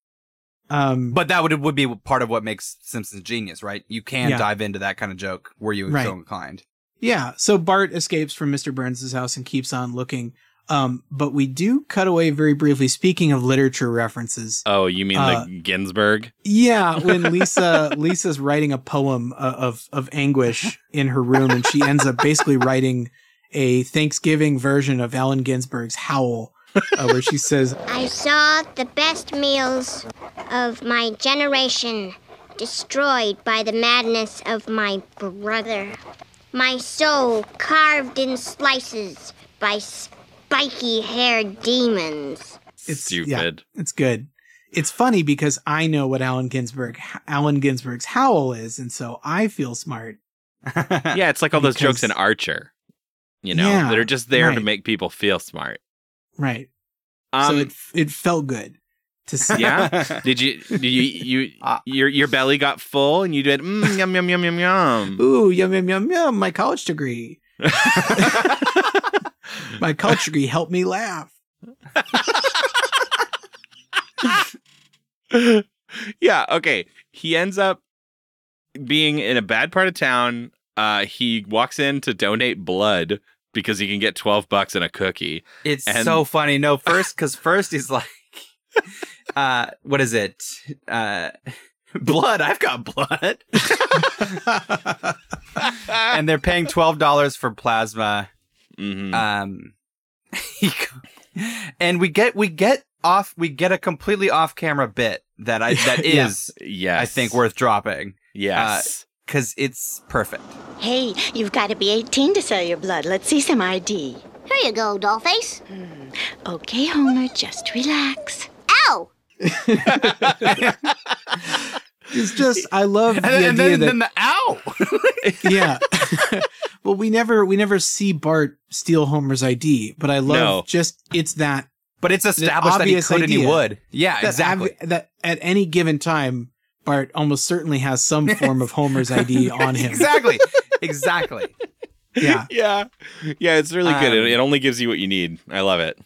Speaker 2: Um,
Speaker 3: But that would would be part of what makes Simpsons genius, right? You can
Speaker 2: Yeah.
Speaker 3: dive into that kind of joke were you
Speaker 2: Right.
Speaker 3: so inclined.
Speaker 2: yeah. So Bart escapes from Mr. Burns' house and keeps on looking. Um, but we do cut away very briefly. Speaking of literature references,
Speaker 1: Oh, you mean
Speaker 2: Uh,
Speaker 1: like Ginsberg?
Speaker 2: Yeah, when Lisa Lisa's writing a poem uh, of of anguish in her room, and she ends up basically writing a Thanksgiving version of Allen Ginsberg's Howl, uh, where she says,
Speaker 4: I saw the best meals of my generation destroyed by the madness of my brother. My soul carved in slices by spiky haired demons.
Speaker 2: "It's yeah,
Speaker 1: Stupid.
Speaker 2: it's good." It's funny because I know what Allen Ginsberg Allen Ginsberg's Howl is, and so I feel smart.
Speaker 1: Yeah, it's like all those jokes in Archer. You know,
Speaker 2: Yeah,
Speaker 1: that are just there to make people feel smart.
Speaker 2: Right.
Speaker 1: Um,
Speaker 2: so it it felt good to see.
Speaker 1: yeah. Did you? Did you? You?
Speaker 3: Uh,
Speaker 1: your your belly got full, and you did mm, yum yum yum yum yum.
Speaker 2: Ooh, yum yum yum yum! My college degree. My college degree helped me laugh.
Speaker 1: yeah. Okay. He ends up being in a bad part of town. Uh, he walks in to donate blood because he can get twelve bucks and a cookie.
Speaker 3: It's
Speaker 1: And-
Speaker 3: so funny. No, first because first he's like, uh, what is it? Uh, blood. I've got blood, and they're paying twelve dollars for plasma.
Speaker 1: Mhm.
Speaker 3: Um, and we get we get off we get a completely off camera bit that I that is Yeah.
Speaker 1: yes.
Speaker 3: I think worth dropping
Speaker 1: Yes.
Speaker 3: because it's perfect.
Speaker 9: Hey, you've got to be 18 to sell your blood. Let's see some ID.
Speaker 4: Here you go, Dollface.
Speaker 9: Okay, Homer, just relax.
Speaker 4: Ow!
Speaker 2: It's just I love the
Speaker 3: And, then,
Speaker 2: idea
Speaker 3: and then,
Speaker 2: that
Speaker 3: then the ow.
Speaker 2: yeah. well, we never we never see Bart steal Homer's ID, but I love
Speaker 1: No.
Speaker 2: just it's that
Speaker 3: But it's established that he
Speaker 2: obvious
Speaker 3: could and he would. Yeah,
Speaker 2: that,
Speaker 3: exactly.
Speaker 2: av- that at any given time Bart almost certainly has some form of Homer's ID on him.
Speaker 3: exactly. Exactly.
Speaker 2: Yeah.
Speaker 1: yeah. Yeah. It's really good.
Speaker 3: Um,
Speaker 1: It, it only gives you what you need. I love it.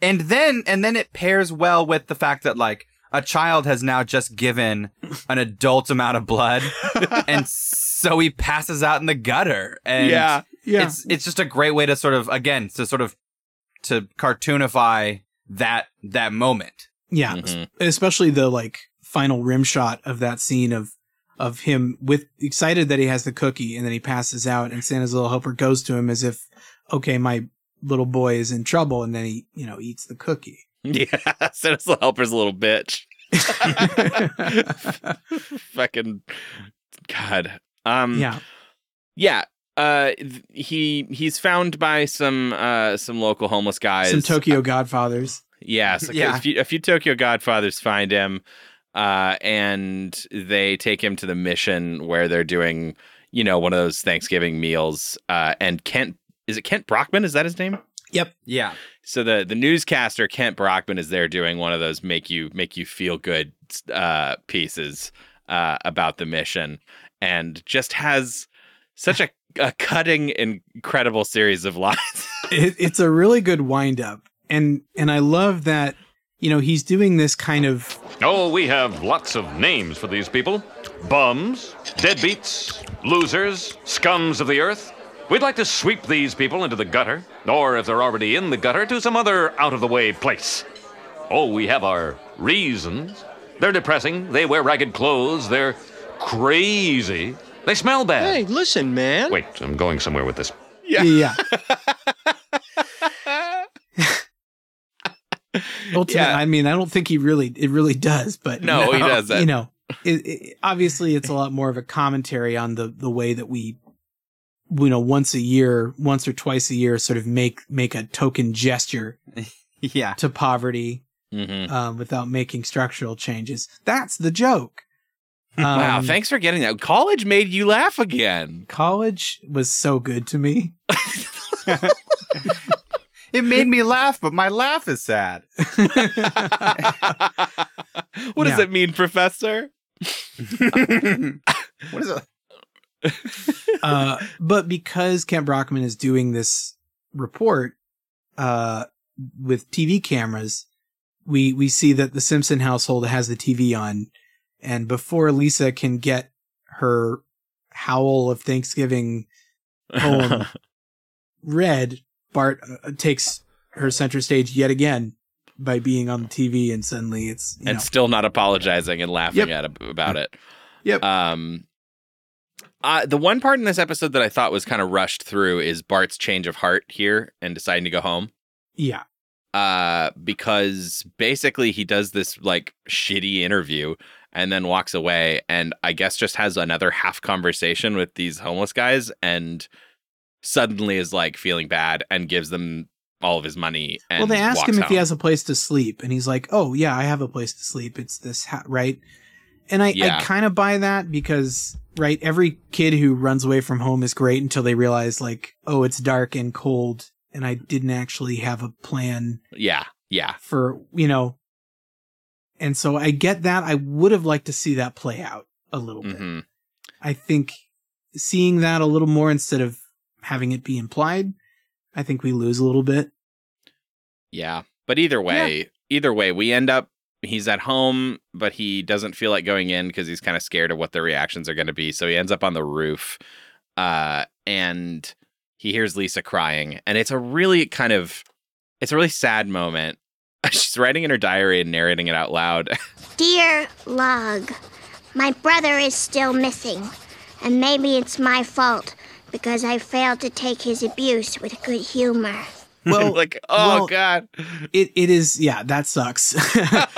Speaker 3: And then and then it pairs well with the fact that like a child has now just given an adult amount of blood and so he passes out in the gutter. And
Speaker 1: Yeah.
Speaker 2: Yeah.
Speaker 3: it's it's just a great way to sort of again to sort of to cartoonify that that moment.
Speaker 2: Yeah,
Speaker 1: Mhm.
Speaker 2: especially the like final rim shot of that scene of of him with excited that he has the cookie and then he passes out and Santa's little helper goes to him as if okay my little boy is in trouble and then he you know eats the cookie.
Speaker 1: Yeah. Santa's little helper's a little bitch. Fucking God. Um.
Speaker 2: yeah.
Speaker 1: Yeah. Uh, th- he he's found by some uh some local homeless guys.
Speaker 2: Some Tokyo Godfathers.
Speaker 1: Yes, a,
Speaker 3: Yeah.
Speaker 1: a, few, a few Tokyo Godfathers find him, uh, and they take him to the mission where they're doing, you know, one of those Thanksgiving meals. Uh, and Kent is it Kent Brockman? Is that his name?
Speaker 2: Yep.
Speaker 3: Yeah.
Speaker 1: So the the newscaster Kent Brockman is there doing one of those make you make you feel good uh, pieces uh, about the mission, and just has such a, a cutting, incredible series of lines.
Speaker 2: It, it's a really good wind up. And and I love that you know he's doing this kind of
Speaker 10: Oh, we have lots of names for these people bums, deadbeats, losers, scums of the earth. We'd like to sweep these people into the gutter, or if they're already in the gutter, to some other out of the way place. Oh, we have our reasons. They're depressing, they wear ragged clothes, they're crazy, They smell bad.
Speaker 8: Hey, listen, man.
Speaker 10: Wait, I'm going somewhere with this.
Speaker 1: Yeah.
Speaker 2: Yeah. Ultimately,
Speaker 1: Yeah.
Speaker 2: I mean, I don't think he really, it really does, but
Speaker 1: No, he doesn't.
Speaker 2: You know, it, it, obviously, it's a lot more of a commentary on the the way that we, you know, once a year, once or twice a year, sort of make make a token gesture
Speaker 3: Yeah.
Speaker 2: to poverty
Speaker 1: Mhm.
Speaker 2: um, without making structural changes. That's the joke.
Speaker 1: wow,
Speaker 2: Um,
Speaker 1: thanks for getting that. College made you laugh again.
Speaker 2: College was so good to me.
Speaker 3: It made me laugh, but my laugh is sad.
Speaker 1: what does
Speaker 2: Yeah.
Speaker 1: it mean, Professor?
Speaker 3: what is it?
Speaker 2: uh, but because Kent Brockman is doing this report uh, with TV cameras, we we see that the Simpson household has the TV on, and before Lisa can get her howl of Thanksgiving poem read, Bart uh, takes her center stage yet again by being on the TV, and suddenly it's you
Speaker 1: and
Speaker 2: know,
Speaker 1: still not apologizing and laughing
Speaker 2: Yep.
Speaker 1: at ab- about it.
Speaker 2: Yep.
Speaker 1: Um, uh, the one part in this episode that I thought was kind of rushed through is Bart's change of heart here and deciding to go home.
Speaker 2: yeah.
Speaker 1: Uh, because basically he does this like shitty interview and then walks away, and I guess just has another half conversation with these homeless guys, and suddenly is like feeling bad and gives them all of his money. And
Speaker 2: well, they ask him if he has a place to sleep, and he's like, "Oh yeah, I have a place to sleep. It's this ha-, right." And I,
Speaker 1: Yeah.
Speaker 2: I kind of buy that because right, every kid who runs away from home is great until they realize like, oh, it's dark and cold, and I didn't actually have a plan
Speaker 1: Yeah, yeah.
Speaker 2: for you know. And so I get that. I would have liked to see that play out a little bit.
Speaker 1: hmm
Speaker 2: I think seeing that a little more instead of having it be implied, I think we lose a little bit.
Speaker 1: Yeah. But either way, either way, we end up he's at home, but he doesn't feel like going in because he's kind of scared of what the reactions are going to be. So he ends up on the roof. Uh and he hears Lisa crying and it's a really kind of it's a really sad moment. She's writing in her diary and narrating it out loud.
Speaker 4: Dear Log, my brother is still missing, and maybe it's my fault because I failed to take his abuse with good humor.
Speaker 2: Well,
Speaker 1: like, oh
Speaker 2: well,
Speaker 1: god.
Speaker 2: It it is yeah, that sucks.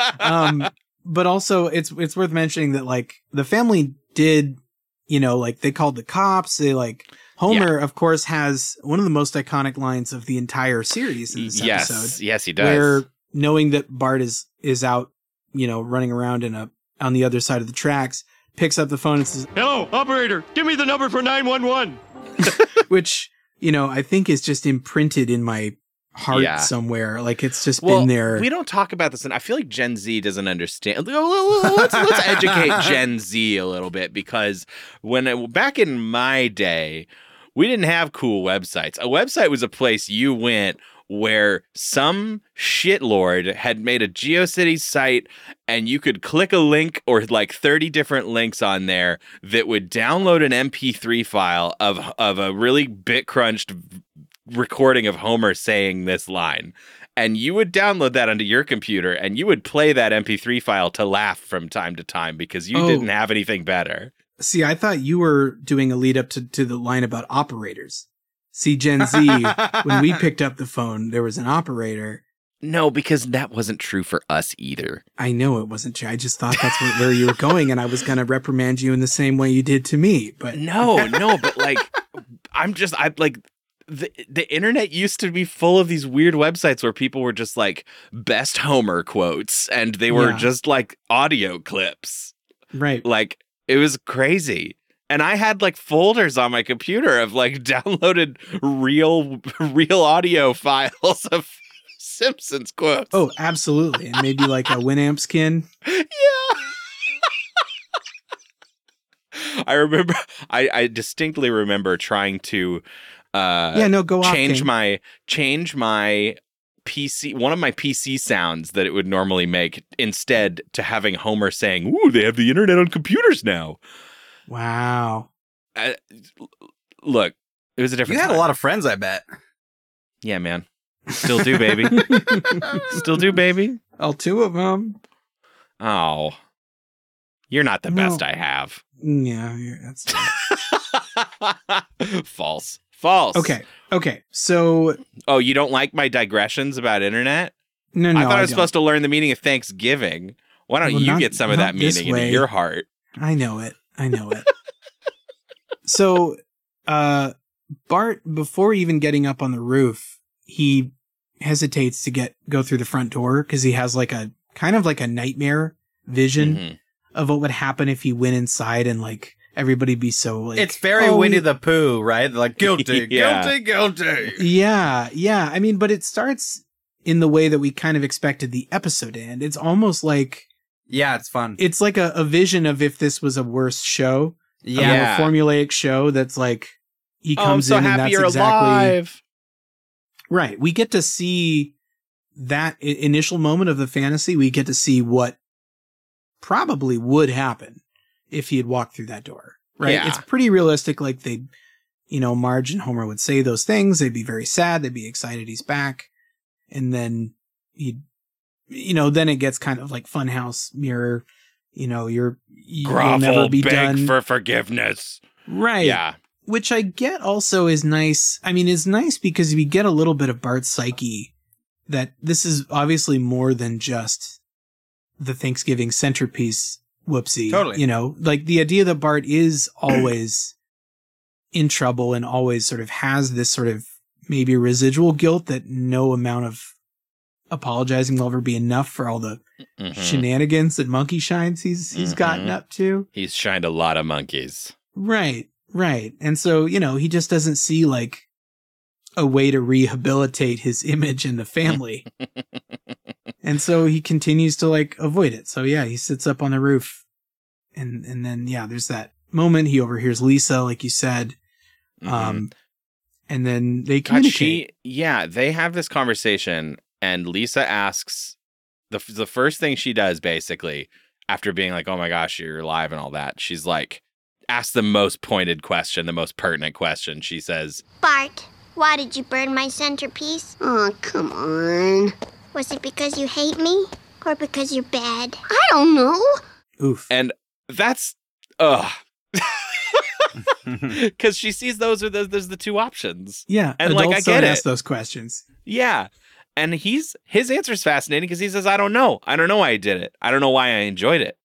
Speaker 2: um but also it's it's worth mentioning that like the family did, you know, like they called the cops, they like Homer of course has one of the most iconic lines of the entire series in this
Speaker 1: yes.
Speaker 2: episode.
Speaker 1: Yes, he does.
Speaker 2: Where knowing that Bart is is out, you know, running around in a on the other side of the tracks, picks up the phone and says
Speaker 8: Hello, operator. Give me the number for 911.
Speaker 2: which, you know, I think is just imprinted in my heart
Speaker 1: Yeah.
Speaker 2: somewhere. Like it's just
Speaker 1: well,
Speaker 2: been there.
Speaker 1: We don't talk about this, and I feel like Gen Z doesn't understand. Let's, let's educate Gen Z a little bit because when it, back in my day, we didn't have cool websites. A website was a place you went where some shitlord had made a GeoCities site and you could click a link or like 30 different links on there that would download an MP3 file of of a really bit crunched recording of Homer saying this line. And you would download that onto your computer and you would play that MP3 file to laugh from time to time because you
Speaker 2: Oh.
Speaker 1: didn't have anything better.
Speaker 2: See, I thought you were doing a lead up to, to the line about operators. See, Gen Z, when we picked up the phone, there was an operator.
Speaker 1: No, because that wasn't true for us either.
Speaker 2: I know it wasn't true. I just thought that's where, where you were going, and I was going to reprimand you in the same way you did to me. But
Speaker 1: No, no, but like I'm just I like the the internet used to be full of these weird websites where people were just like best Homer quotes and they were
Speaker 2: Yeah.
Speaker 1: just like audio clips.
Speaker 2: right.
Speaker 1: Like it was crazy. And I had like folders on my computer of like downloaded real real audio files of Simpsons quotes.
Speaker 2: Oh, absolutely. And maybe like a Winamp skin.
Speaker 1: Yeah. I remember I, I distinctly remember trying to uh
Speaker 2: Yeah, no, go off,
Speaker 1: change
Speaker 2: King.
Speaker 1: my change my PC one of my PC sounds that it would normally make instead to having Homer saying, "Ooh, they have the internet on computers now."
Speaker 2: Wow.
Speaker 1: Uh, look, it was a different
Speaker 3: You had a lot of friends, I bet.
Speaker 1: Yeah, man. Still do, baby. Still do, baby.
Speaker 2: All two of them.
Speaker 1: Oh. You're not the best I have.
Speaker 2: Yeah, yeah, that's
Speaker 1: False. False.
Speaker 2: okay. Okay, so
Speaker 1: Oh, you don't like my digressions about internet?
Speaker 2: no, no,
Speaker 1: I thought I was
Speaker 2: don't.
Speaker 1: supposed to learn the meaning of Thanksgiving. Why don't
Speaker 2: Well,
Speaker 1: you
Speaker 2: not-
Speaker 1: get some of that meaning into
Speaker 2: way.
Speaker 1: your heart?
Speaker 2: I know it. I know it. so, uh, Bart, before even getting up on the roof, he hesitates to get go through the front door because he has like a kind of like a nightmare vision
Speaker 1: Mhm.
Speaker 2: of what would happen if he went inside and like everybody be so like
Speaker 3: it's very
Speaker 2: "Oh,
Speaker 3: Winnie the Pooh, right? Like guilty,
Speaker 1: Yeah.
Speaker 3: guilty, guilty.
Speaker 2: Yeah, yeah. I mean, but it starts in the way that we kind of expected the episode to end. It's almost like
Speaker 3: Yeah, it's fun.
Speaker 2: it's like a, a vision of if this was a worse show.
Speaker 3: Yeah.
Speaker 2: a formulaic show that's like he
Speaker 1: Oh, I'm
Speaker 2: comes
Speaker 1: so
Speaker 2: in and
Speaker 1: happy
Speaker 2: that's
Speaker 1: you're
Speaker 2: exactly
Speaker 1: alive.
Speaker 2: right. We get to see that I- initial moment of the fantasy. We get to see what probably would happen if he had walked through that door. Right?
Speaker 1: Yeah.
Speaker 2: It's pretty realistic. Like they, you know, Marge and Homer would say those things. They'd be very sad. They'd be excited he's back, and then he'd, you know, then it gets kind of like Funhouse mirror. You know, you're you'll
Speaker 1: Grovel,
Speaker 2: never be done
Speaker 1: for forgiveness.
Speaker 2: Right.
Speaker 1: Yeah.
Speaker 2: Which I get also is nice. I mean, is nice because we get a little bit of Bart's psyche that this is obviously more than just the Thanksgiving centerpiece whoopsie.
Speaker 3: Totally.
Speaker 2: You know, like the idea that Bart is always in trouble and always sort of has this sort of maybe residual guilt that no amount of apologizing will ever be enough for all the
Speaker 1: Mhm.
Speaker 2: shenanigans and monkey shines he's he's gotten
Speaker 1: Mhm.
Speaker 2: up to.
Speaker 1: He's shined a lot of monkeys.
Speaker 2: Right, right. And so, you know, he just doesn't see like a way to rehabilitate his image in the family. and so he continues to like avoid it. So yeah, he sits up on the roof and and then yeah, there's that moment he overhears Lisa like you said. Um and then they
Speaker 1: God,
Speaker 2: communicate.
Speaker 1: she, yeah, they have this conversation, and Lisa asks the the first thing she does basically after being like, "Oh my gosh, you're alive" and all that. She's like, asks the most pointed question, the most pertinent question. She says,
Speaker 4: Bart, why did you burn my centerpiece? Oh, come on. Was it because you hate me? Or because you're bad? I don't know.
Speaker 2: Oof.
Speaker 1: and that's ugh. Because she sees those are the, there's the two options.
Speaker 2: yeah,
Speaker 1: and,
Speaker 2: adults
Speaker 1: like, I
Speaker 2: don't
Speaker 1: get
Speaker 2: ask
Speaker 1: it.
Speaker 2: those questions.
Speaker 1: Yeah. And he's his answer is fascinating because he says, I don't know. I don't know why I did it. I don't know why I enjoyed it.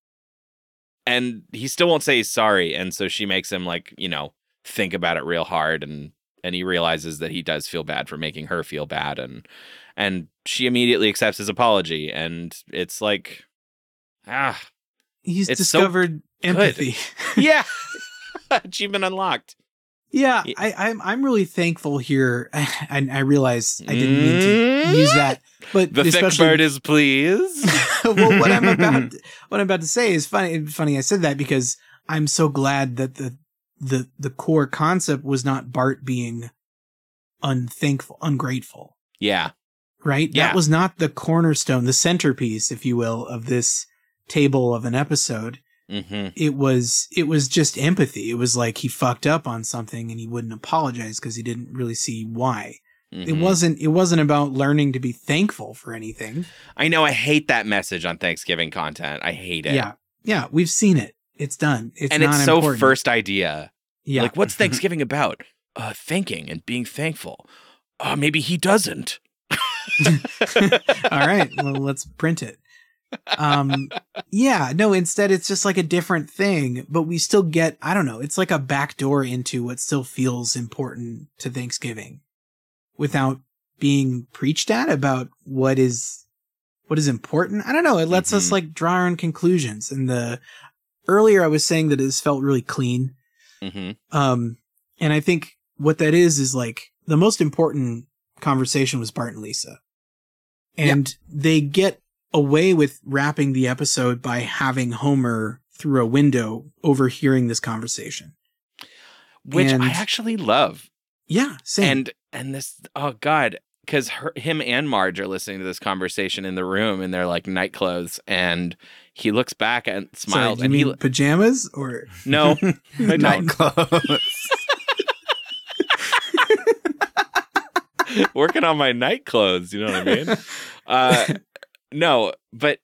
Speaker 1: And he still won't say he's sorry. And so she makes him like, you know, think about it real hard and and he realizes that he does feel bad for making her feel bad and and she immediately accepts his apology and it's like ah
Speaker 2: He's
Speaker 1: It's so
Speaker 2: discovered empathy.
Speaker 1: yeah achievement unlocked
Speaker 2: Yeah, I, I'm I'm really thankful here, and I realize I didn't mean to mm-hmm. use that, but
Speaker 1: the thick bird is please.
Speaker 2: well, what I'm about what I'm about to say is funny. Funny, I said that because I'm so glad that the the the core concept was not Bart being unthankful, ungrateful.
Speaker 1: yeah
Speaker 2: Right?
Speaker 1: Yeah.
Speaker 2: That was not the cornerstone, the centerpiece, if you will, of this table of an episode.
Speaker 1: Hmm
Speaker 2: It was it was just empathy. It was like he fucked up on something and he wouldn't apologize because he didn't really see why. It
Speaker 1: Mhm.
Speaker 2: wasn't it wasn't about learning to be thankful for anything.
Speaker 1: I know I hate that message on Thanksgiving content. I hate it.
Speaker 2: Yeah. Yeah, we've seen it. It's done. It's
Speaker 1: and it's so
Speaker 2: important.
Speaker 1: first idea.
Speaker 2: Yeah.
Speaker 1: Like, what's Thanksgiving about? Uh, thanking and being thankful. Uh, maybe he doesn't.
Speaker 2: All right. Well, let's print it. Um yeah, no, instead it's just like a different thing, but we still get I don't know, it's like a back door into what still feels important to Thanksgiving without being preached at about what is what is important. I don't know, it lets us
Speaker 1: Mhm.
Speaker 2: like draw our own conclusions. And the earlier I was saying that this felt really clean.
Speaker 1: hmm
Speaker 2: Um, and I think what that is is like the most important conversation was Bart and Lisa. And they get away with wrapping the episode by having Homer through a window overhearing this conversation.
Speaker 1: Which
Speaker 2: And-
Speaker 1: I actually love.
Speaker 2: Yeah, same.
Speaker 1: And and this oh god, because him and Marge are listening to this conversation in the room in their like night clothes, and he looks back and smiles,
Speaker 2: do you
Speaker 1: and he
Speaker 2: mean pajamas or
Speaker 1: no, I
Speaker 3: Night clothes.
Speaker 1: working on my night clothes. You know what I mean? Uh, no, but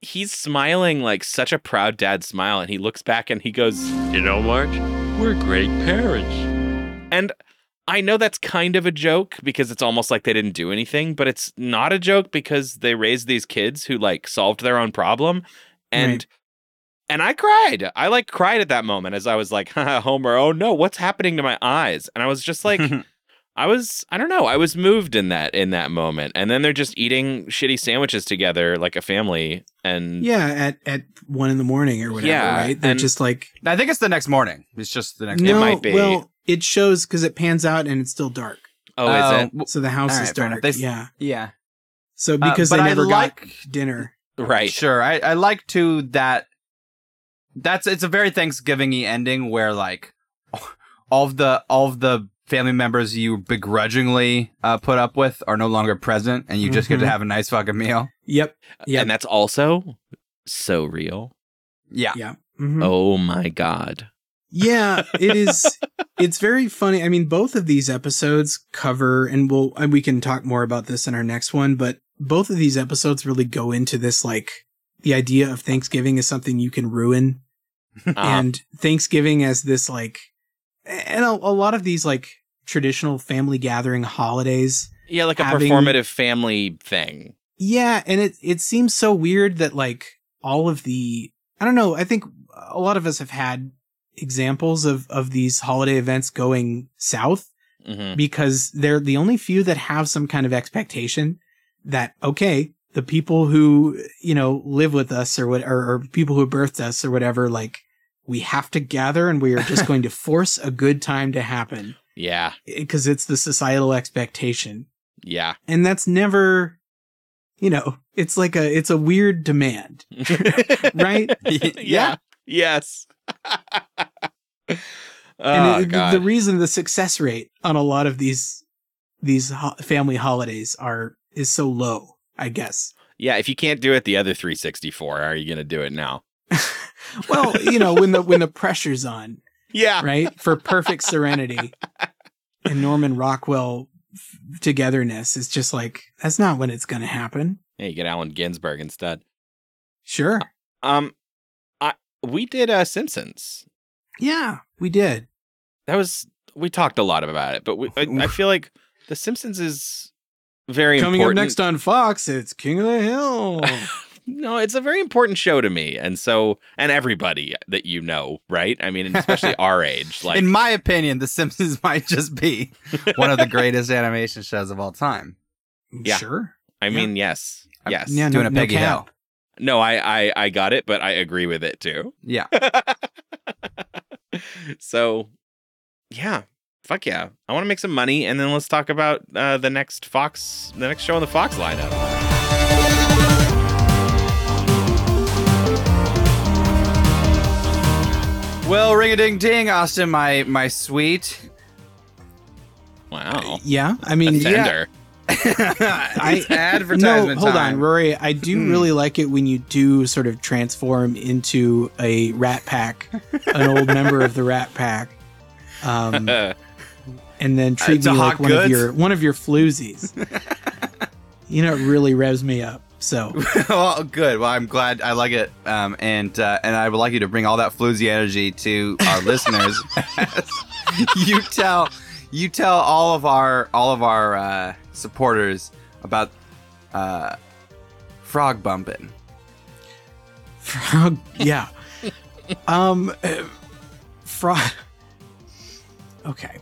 Speaker 1: he's smiling like such a proud dad smile, and he looks back and he goes,
Speaker 6: You know, Marge, we're great parents.
Speaker 1: and I know that's kind of a joke because it's almost like they didn't do anything, but it's not a joke because they raised these kids who like solved their own problem. And
Speaker 2: Right.
Speaker 1: and I cried. I like cried at that moment as I was like, Homer, oh no, what's happening to my eyes? And I was just like I was I don't know, I was moved in that in that moment. And then they're just eating shitty sandwiches together like a family and
Speaker 2: Yeah, at at one in the morning or whatever,
Speaker 1: Yeah,
Speaker 2: right? They're
Speaker 1: and-
Speaker 2: just like
Speaker 3: I think it's the next morning. It's just the next.
Speaker 2: no.
Speaker 3: morning.
Speaker 1: might be.
Speaker 2: Well, it shows because it pans out and it's still dark.
Speaker 1: Oh, is it?
Speaker 2: So the house
Speaker 3: All
Speaker 2: is
Speaker 3: right, fair enough.
Speaker 2: dark.
Speaker 3: They
Speaker 2: yeah.
Speaker 3: Yeah,
Speaker 2: So
Speaker 3: Uh,
Speaker 2: because
Speaker 3: but
Speaker 2: they
Speaker 3: I
Speaker 2: never
Speaker 3: like-
Speaker 2: got dinner.
Speaker 1: Right.
Speaker 3: Sure. I, I like to that. That's it's a very Thanksgiving-y ending where like all of the all of the family members you begrudgingly uh, put up with are no longer present, and you just get to
Speaker 2: Mhm.
Speaker 3: have a nice fucking meal.
Speaker 2: Yep. Yep.
Speaker 1: And that's also so real.
Speaker 3: Yeah.
Speaker 2: Yeah. Mhm.
Speaker 1: Oh my god.
Speaker 2: Yeah, it is. it's very funny. I mean, both of these episodes cover, and we'll and we can talk more about this in our next one. But both of these episodes really go into this, like the idea of Thanksgiving is something you can ruin,
Speaker 1: Uh,
Speaker 2: and Thanksgiving as this like, and a, a lot of these like traditional family gathering holidays.
Speaker 1: yeah, like a
Speaker 2: having-
Speaker 1: performative family thing.
Speaker 2: Yeah, and it it seems so weird that like all of the I don't know, I think a lot of us have had examples of of these holiday events going south
Speaker 1: hmm
Speaker 2: because they're the only few that have some kind of expectation that okay, the people who, you know, live with us or what or, or people who birthed us or whatever like we have to gather and we are just going to force a good time to happen
Speaker 1: Yeah.
Speaker 2: Eh, because it's the societal expectation
Speaker 1: Yeah.
Speaker 2: and that's never you know it's like a it's a weird demand right
Speaker 1: yeah. Yes. oh
Speaker 2: and it- the-
Speaker 1: god.
Speaker 2: the reason the success rate on a lot of these these ho- family holidays are is so low i guess
Speaker 1: yeah, if you can't do it the other 364, how are you going to do it now?
Speaker 2: well you know when the when the pressure's on
Speaker 1: Yeah.
Speaker 2: right for perfect serenity and norman rockwell f- togetherness is just like that's not when it's gonna happen
Speaker 1: Yeah, you get Allen Ginsberg instead.
Speaker 2: sure
Speaker 1: Um I we did uh Simpsons.
Speaker 2: yeah we did
Speaker 1: That was we talked a lot about it, but we, I, I feel like the Simpsons is very
Speaker 2: coming
Speaker 1: important.
Speaker 2: up next on fox it's king of the hill
Speaker 1: no, it's a very important show to me, and so and everybody that you know, right? I mean, especially our age, like
Speaker 3: In my opinion, The Simpsons might just be one of the greatest animation shows of all time.
Speaker 1: Yeah.
Speaker 2: sure
Speaker 1: I mean, yes, yes.
Speaker 2: Yeah, no-
Speaker 3: Doing a
Speaker 2: no
Speaker 3: Peggy
Speaker 2: cap.
Speaker 3: Hill.
Speaker 1: No, I, I I got it, but I agree with it too.
Speaker 3: Yeah.
Speaker 1: so, yeah, fuck yeah, I want to make some money, and then let's talk about uh, the next Fox, the next show on the Fox lineup.
Speaker 3: Well, ring a ding ding, Austin, my my sweet.
Speaker 1: Wow,
Speaker 2: yeah i mean yeah
Speaker 1: tender.
Speaker 2: I
Speaker 3: It's advertisement
Speaker 2: No, hold
Speaker 3: time.
Speaker 2: on, Rory. I do
Speaker 3: Hmm.
Speaker 2: really like it when you do sort of transform into a Rat Pack, an old member of the Rat Pack, um, and then treat
Speaker 3: It's
Speaker 2: me like
Speaker 3: hot
Speaker 2: one of your one of your floozies. you know, it really revs me up. So
Speaker 3: well, good. Well, I'm glad. I like it, um, and uh, and I would like you to bring all that floozy energy to our listeners. you tell, you tell all of our all of our uh, supporters about uh, frog bumping.
Speaker 2: frog, yeah. um, uh, frog. Okay.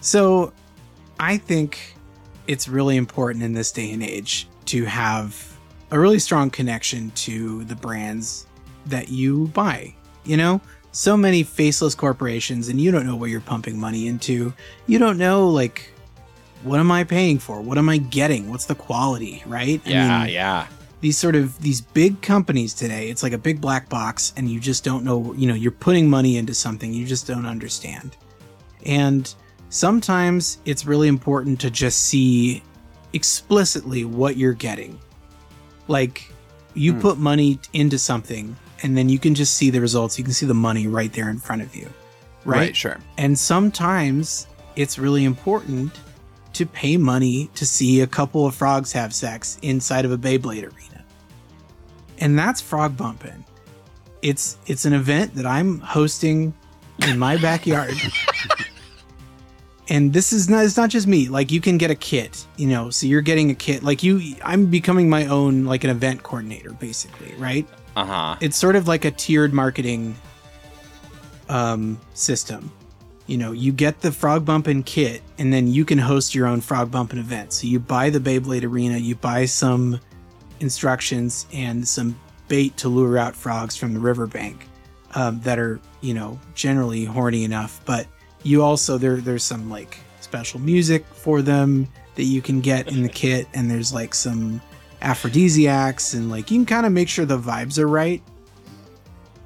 Speaker 2: so, I think it's really important in this day and age to have a really strong connection to the brands that you buy. You know, so many faceless corporations, and you don't know what you're pumping money into. You don't know, like, what am I paying for? What am I getting? What's the quality, right? I
Speaker 1: Yeah,
Speaker 2: mean,
Speaker 1: yeah.
Speaker 2: these sort of these big companies today it's like a big black box and you just don't know you know you're putting money into something you just don't understand and sometimes it's really important to just see explicitly what you're getting like you
Speaker 3: Hmm.
Speaker 2: put money into something and then you can just see the results you can see the money right there in front of you right,
Speaker 3: Sure.
Speaker 2: and sometimes it's really important to pay money to see a couple of frogs have sex inside of a Beyblade arena. and that's Frog bumping. It's it's an event that I'm hosting in my backyard. And this is not it's not just me. Like you can get a kit, you know, so you're getting a kit. Like you I'm becoming my own like an event coordinator basically, right?
Speaker 1: Uh-huh.
Speaker 2: It's sort of like a tiered marketing um system. You know, you get the Frog bumping kit and then you can host your own Frog bumping event. So you buy the Beyblade Arena, you buy some instructions and some bait to lure out frogs from the riverbank um, that are, you know, generally horny enough. But you also there there's some like special music for them that you can get in the kit, and there's like some aphrodisiacs and like you can kind of make sure the vibes are right.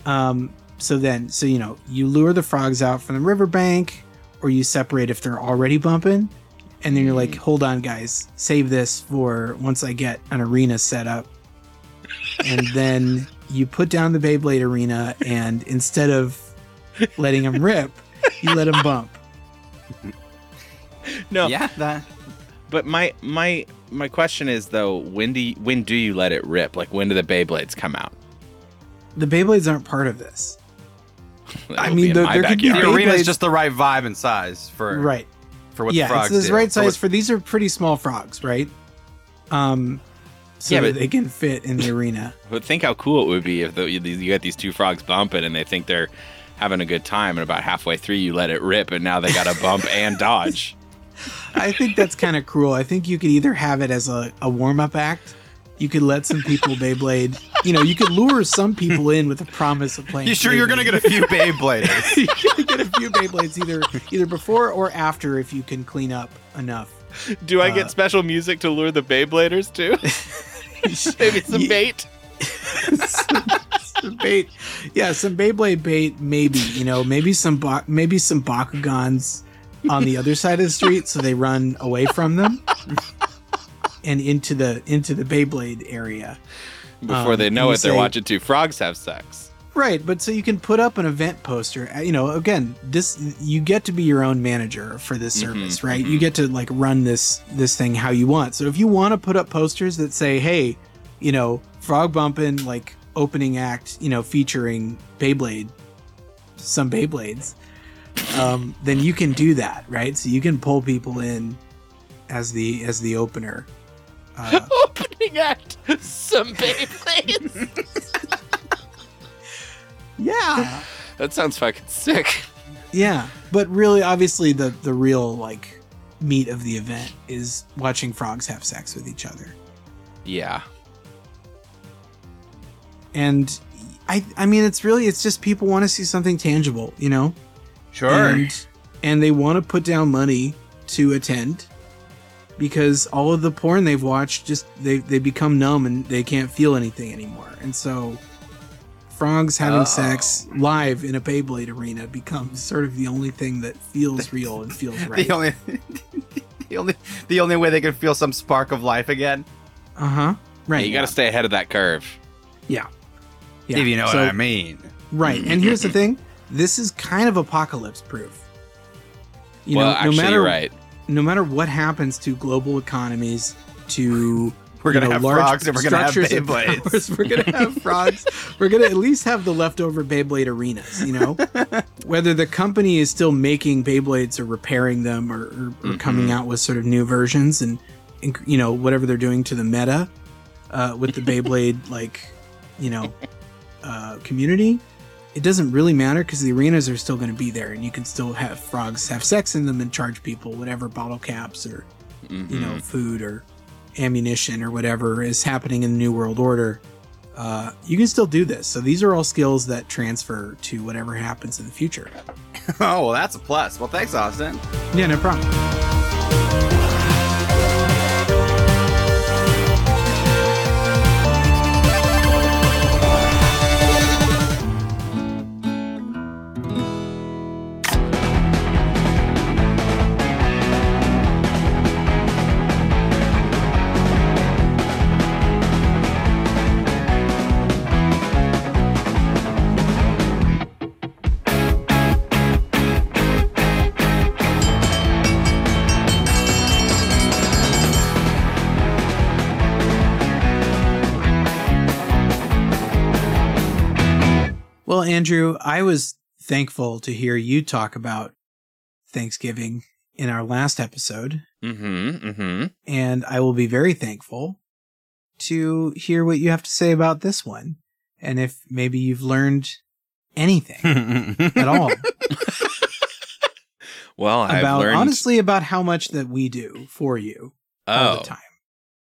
Speaker 2: Um, so then, so you know, you lure the frogs out from the riverbank, or you separate if they're already bumping, and then you're like, hold on, guys, save this for once I get an arena set up. And then you put down the Beyblade arena, and instead of letting them rip, you let them bump.
Speaker 1: No.
Speaker 3: Yeah, that.
Speaker 1: But my my my question is though, when do you, when do you let it rip? Like when do the Beyblades come out?
Speaker 2: The Beyblades aren't part of this.
Speaker 1: That'll
Speaker 2: I mean, the- there could be.
Speaker 3: The arena is
Speaker 2: Beyblades-
Speaker 3: just the right vibe and size for
Speaker 2: Right.
Speaker 3: for what
Speaker 2: yeah,
Speaker 3: the frogs
Speaker 2: it's the
Speaker 3: do.
Speaker 2: right
Speaker 3: For
Speaker 2: size
Speaker 3: what-
Speaker 2: for these are pretty small frogs, right? Um, so
Speaker 1: Yeah, but-
Speaker 2: they can fit in the arena.
Speaker 1: But think how cool it would be if the, you you got these two frogs bumping and they think they're having a good time, and about halfway through you let it rip, and now they got to bump and dodge.
Speaker 2: I think that's kind of cruel. I think you could either have it as a, a warm up act. You could let some people Beyblade. You know, you could lure some people in with the promise of playing.
Speaker 3: You sure you're gonna get a few Beybladers?
Speaker 2: you could get a few Beyblades either either before or after if you can clean up enough.
Speaker 1: Do I
Speaker 2: Uh,
Speaker 1: get special music to lure the Beybladers too? Maybe some bait.
Speaker 2: Some bait. Yeah, some Beyblade bait, maybe. You know, maybe some ba- maybe some Bakugans on the other side of the street, so they run away from them and into the into the Beyblade area.
Speaker 1: Before
Speaker 2: Um,
Speaker 1: they know it, they're watching two frogs have sex.
Speaker 2: Right, but so you can put up an event poster. uh, You know, again, this you get to be your own manager for this service, right? You get to like run this this thing how you want. So if you want to put up posters that say, "Hey, you know, frog bumping like opening act, you know, featuring Beyblade, some Beyblades," um, then you can do that, right? So you can pull people in as the as the opener. Uh,
Speaker 1: Opening act, some Beyblades.
Speaker 2: yeah.
Speaker 1: that sounds fucking sick.
Speaker 2: Yeah, but really, obviously, the the real like meat of the event is watching frogs have sex with each other,
Speaker 1: Yeah.
Speaker 2: And I I mean, it's really it's just people want to see something tangible, you know,
Speaker 3: Sure.
Speaker 2: and and they want to put down money to attend because all of the porn they've watched just they they become numb and they can't feel anything anymore, and so. Frogs having
Speaker 3: Oh.
Speaker 2: sex live in a Beyblade arena becomes sort of the only thing that feels real and feels right.
Speaker 3: The only, the only, the only way they can feel some spark of life again.
Speaker 2: Uh huh. Right.
Speaker 1: you got to stay ahead of that curve.
Speaker 2: Yeah. Yeah.
Speaker 3: If you know
Speaker 2: So-
Speaker 3: what I mean.
Speaker 2: Right. And here's the thing this is kind of apocalypse proof. You
Speaker 1: well,
Speaker 2: know,
Speaker 1: actually,
Speaker 2: no matter
Speaker 1: you're right.
Speaker 2: no matter what happens to global economies, to
Speaker 3: We're
Speaker 2: you
Speaker 3: gonna
Speaker 2: know,
Speaker 3: have
Speaker 2: large
Speaker 3: frogs and we're gonna have Beyblades.
Speaker 2: We're gonna have frogs. We're gonna at least have the leftover Beyblade arenas. You know, whether the company is still making Beyblades or repairing them or, or, or
Speaker 3: Mm-hmm.
Speaker 2: coming out with sort of new versions and, and you know whatever they're doing to the meta uh, with the Beyblade like you know uh, community. It doesn't really matter because the arenas are still going to be there, and you can still have frogs have sex in them and charge people whatever bottle caps or you know food or ammunition or whatever is happening in the new world order uh, you can still do this so these are all skills that transfer to whatever happens in the future
Speaker 3: Oh well, that's a plus. Well, thanks, Austin.
Speaker 2: yeah no problem Andrew, I was thankful to hear you talk about Thanksgiving in our last episode,
Speaker 1: Mm-hmm. Mm-hmm.
Speaker 2: and I will be very thankful to hear what you have to say about this one. And if maybe you've learned anything at all
Speaker 1: Well, I've
Speaker 2: about
Speaker 1: learned.
Speaker 2: honestly about how much that we do for you all
Speaker 1: oh,
Speaker 2: the time.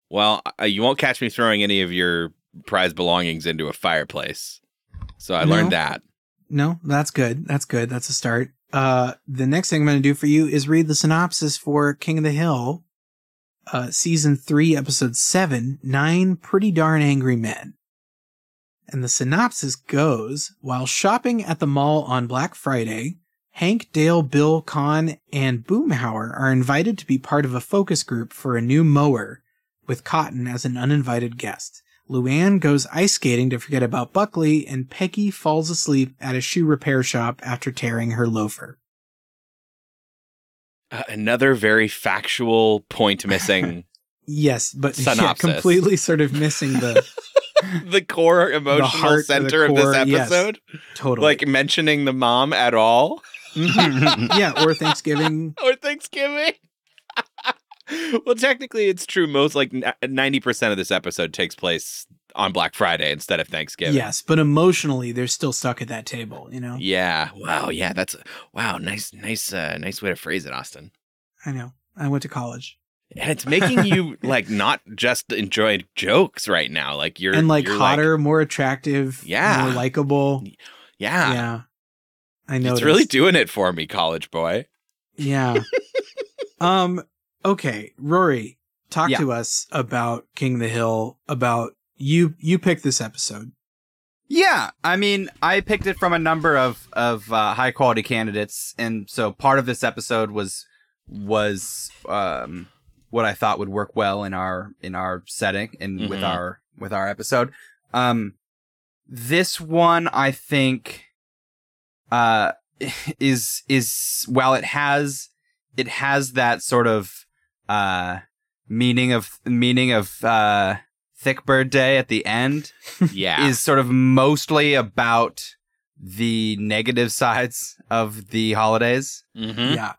Speaker 1: well, you won't catch me throwing any of your prized belongings into a fireplace. So I
Speaker 2: No.
Speaker 1: learned that.
Speaker 2: No, that's good. That's good. That's a start. Uh, the next thing I'm going to do for you is read the synopsis for King of the Hill, uh, season three, episode seven, nine pretty darn angry men. And the synopsis goes, while shopping at the mall on Black Friday, Hank, Dale, Bill, Kahn, and Boomhauer are invited to be part of a focus group for a new mower, with Cotton as an uninvited guest. Luann goes ice skating to forget about Buckley, and Peggy falls asleep at a shoe repair shop after tearing her loafer.
Speaker 1: Uh, another very factual point missing.
Speaker 2: Yes, but yeah, completely sort of missing the
Speaker 1: the core emotional
Speaker 2: the
Speaker 1: center of
Speaker 2: core,
Speaker 1: this
Speaker 2: yes.
Speaker 1: episode.
Speaker 2: totally.
Speaker 1: Like mentioning the mom at all.
Speaker 2: yeah, or Thanksgiving.
Speaker 1: or Thanksgiving. well, technically, it's true. Most like ninety percent of this episode takes place on Black Friday instead of Thanksgiving.
Speaker 2: Yes, but emotionally, they're still stuck at that table. You know.
Speaker 1: Yeah. Wow. Yeah. That's wow. Nice. Nice. Uh, nice way to phrase it, Austin.
Speaker 2: I know. I went to college.
Speaker 1: And it's making you like not just enjoy jokes right now. Like you're
Speaker 2: and like
Speaker 1: you're,
Speaker 2: hotter, more attractive,
Speaker 1: Yeah.
Speaker 2: more likable.
Speaker 1: yeah.
Speaker 2: Yeah. I know.
Speaker 1: It's really doing it for me, college boy.
Speaker 2: Yeah. um. Okay, Rory, talk
Speaker 3: Yeah.
Speaker 2: to us about King of the Hill. About you. You picked this episode.
Speaker 3: Yeah, I mean, I picked it from a number of of uh, high quality candidates, and so part of this episode was was um, what I thought would work well in our in our setting and with
Speaker 1: Mhm.
Speaker 3: our with our episode. Um, this one, I think, uh, is is while it has it has that sort of uh meaning of meaning of uh thick bird day at the end
Speaker 1: Yeah.
Speaker 3: is sort of mostly about the negative sides of the holidays
Speaker 1: Mhm.
Speaker 2: Yeah.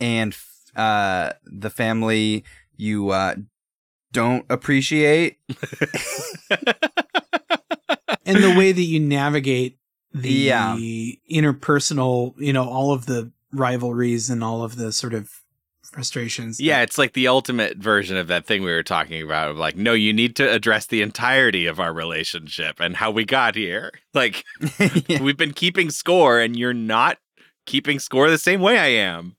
Speaker 3: and uh the family you uh don't appreciate
Speaker 2: And the way that you navigate the
Speaker 3: Yeah.
Speaker 2: interpersonal, you know, all of the rivalries and all of the sort of frustrations.
Speaker 1: Yeah, it's like the ultimate version of that thing we were talking about of like, no, you need to address the entirety of our relationship and how we got here. Like, we've been keeping score and you're not keeping score the same way I am.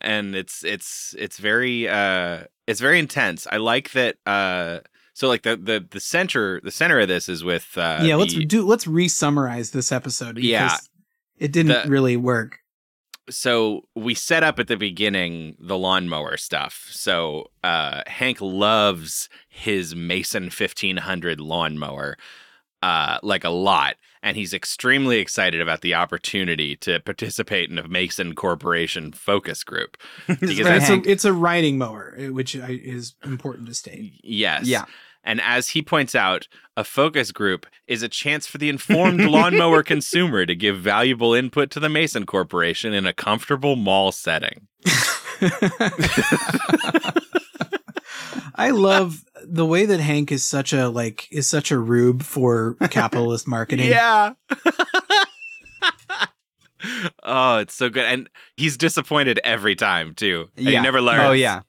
Speaker 1: And it's it's it's very uh it's very intense. I like that uh so like the the the center the center of this is with uh
Speaker 2: yeah. Let's
Speaker 1: the-
Speaker 2: do. Let's re-summarize this episode. Because
Speaker 1: Yeah.
Speaker 2: It didn't
Speaker 1: The-
Speaker 2: really work.
Speaker 1: So we set up at the beginning the lawnmower stuff. So uh, Hank loves his Mason 1500 lawnmower uh, like a lot. And he's extremely excited about the opportunity to participate in a Mason Corporation focus group. Because
Speaker 2: But it's,
Speaker 1: that's-
Speaker 2: a, it's a riding mower, eh, which is important to state.
Speaker 1: Yes.
Speaker 3: Yeah.
Speaker 1: And as he points out, a focus group is a chance for the informed lawnmower consumer to give valuable input to the Mason Corporation in a comfortable mall setting.
Speaker 2: I love the way that Hank is such a like is such a rube for capitalist marketing.
Speaker 1: Yeah. oh, it's so good. And he's disappointed every time, too. And He never oh, learns.
Speaker 3: Oh yeah.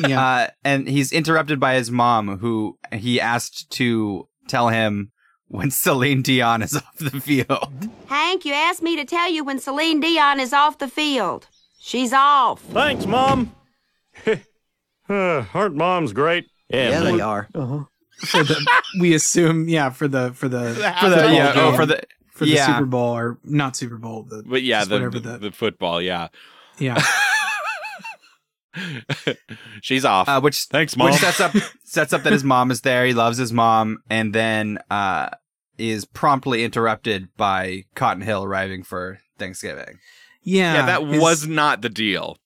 Speaker 2: Yeah.
Speaker 3: Uh, and he's interrupted by his mom, who he asked to tell him when Celine Dion is off the field.
Speaker 11: Hank, you asked me to tell you when Celine Dion is off the field. She's off.
Speaker 12: Thanks, Mom. uh, aren't moms great?
Speaker 13: Yeah, they are.
Speaker 2: Uh-huh. For the, we assume, yeah, for the for the
Speaker 3: For the
Speaker 2: football
Speaker 3: yeah, oh, for the
Speaker 2: for the
Speaker 3: yeah.
Speaker 2: Super Bowl or not Super Bowl, the
Speaker 1: But yeah, the,
Speaker 2: whatever
Speaker 1: the,
Speaker 2: the,
Speaker 1: the football, yeah.
Speaker 2: yeah.
Speaker 1: She's off.
Speaker 3: uh, which
Speaker 1: Thanks, Mom.
Speaker 3: which sets up sets up that his mom is there. He loves his mom, and then uh, is promptly interrupted by Cotton Hill arriving for Thanksgiving.
Speaker 2: Yeah,
Speaker 1: yeah, that
Speaker 2: his-
Speaker 1: was not the deal.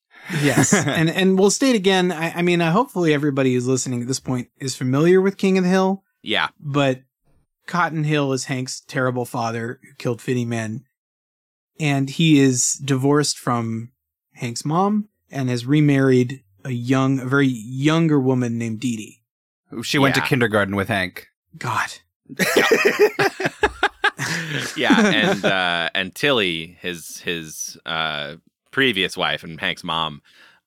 Speaker 2: yes, and and we'll state again. I, I mean, uh, hopefully everybody who's listening at this point is familiar with King of the Hill,
Speaker 1: Yeah.
Speaker 2: but Cotton Hill is Hank's terrible father who killed 50 men. And he is divorced from Hank's mom and has remarried a young, a very younger woman named Dee Dee.
Speaker 3: She went to kindergarten with Hank.
Speaker 2: God.
Speaker 1: yeah, and uh, and Tilly, his his uh, previous wife and Hank's mom,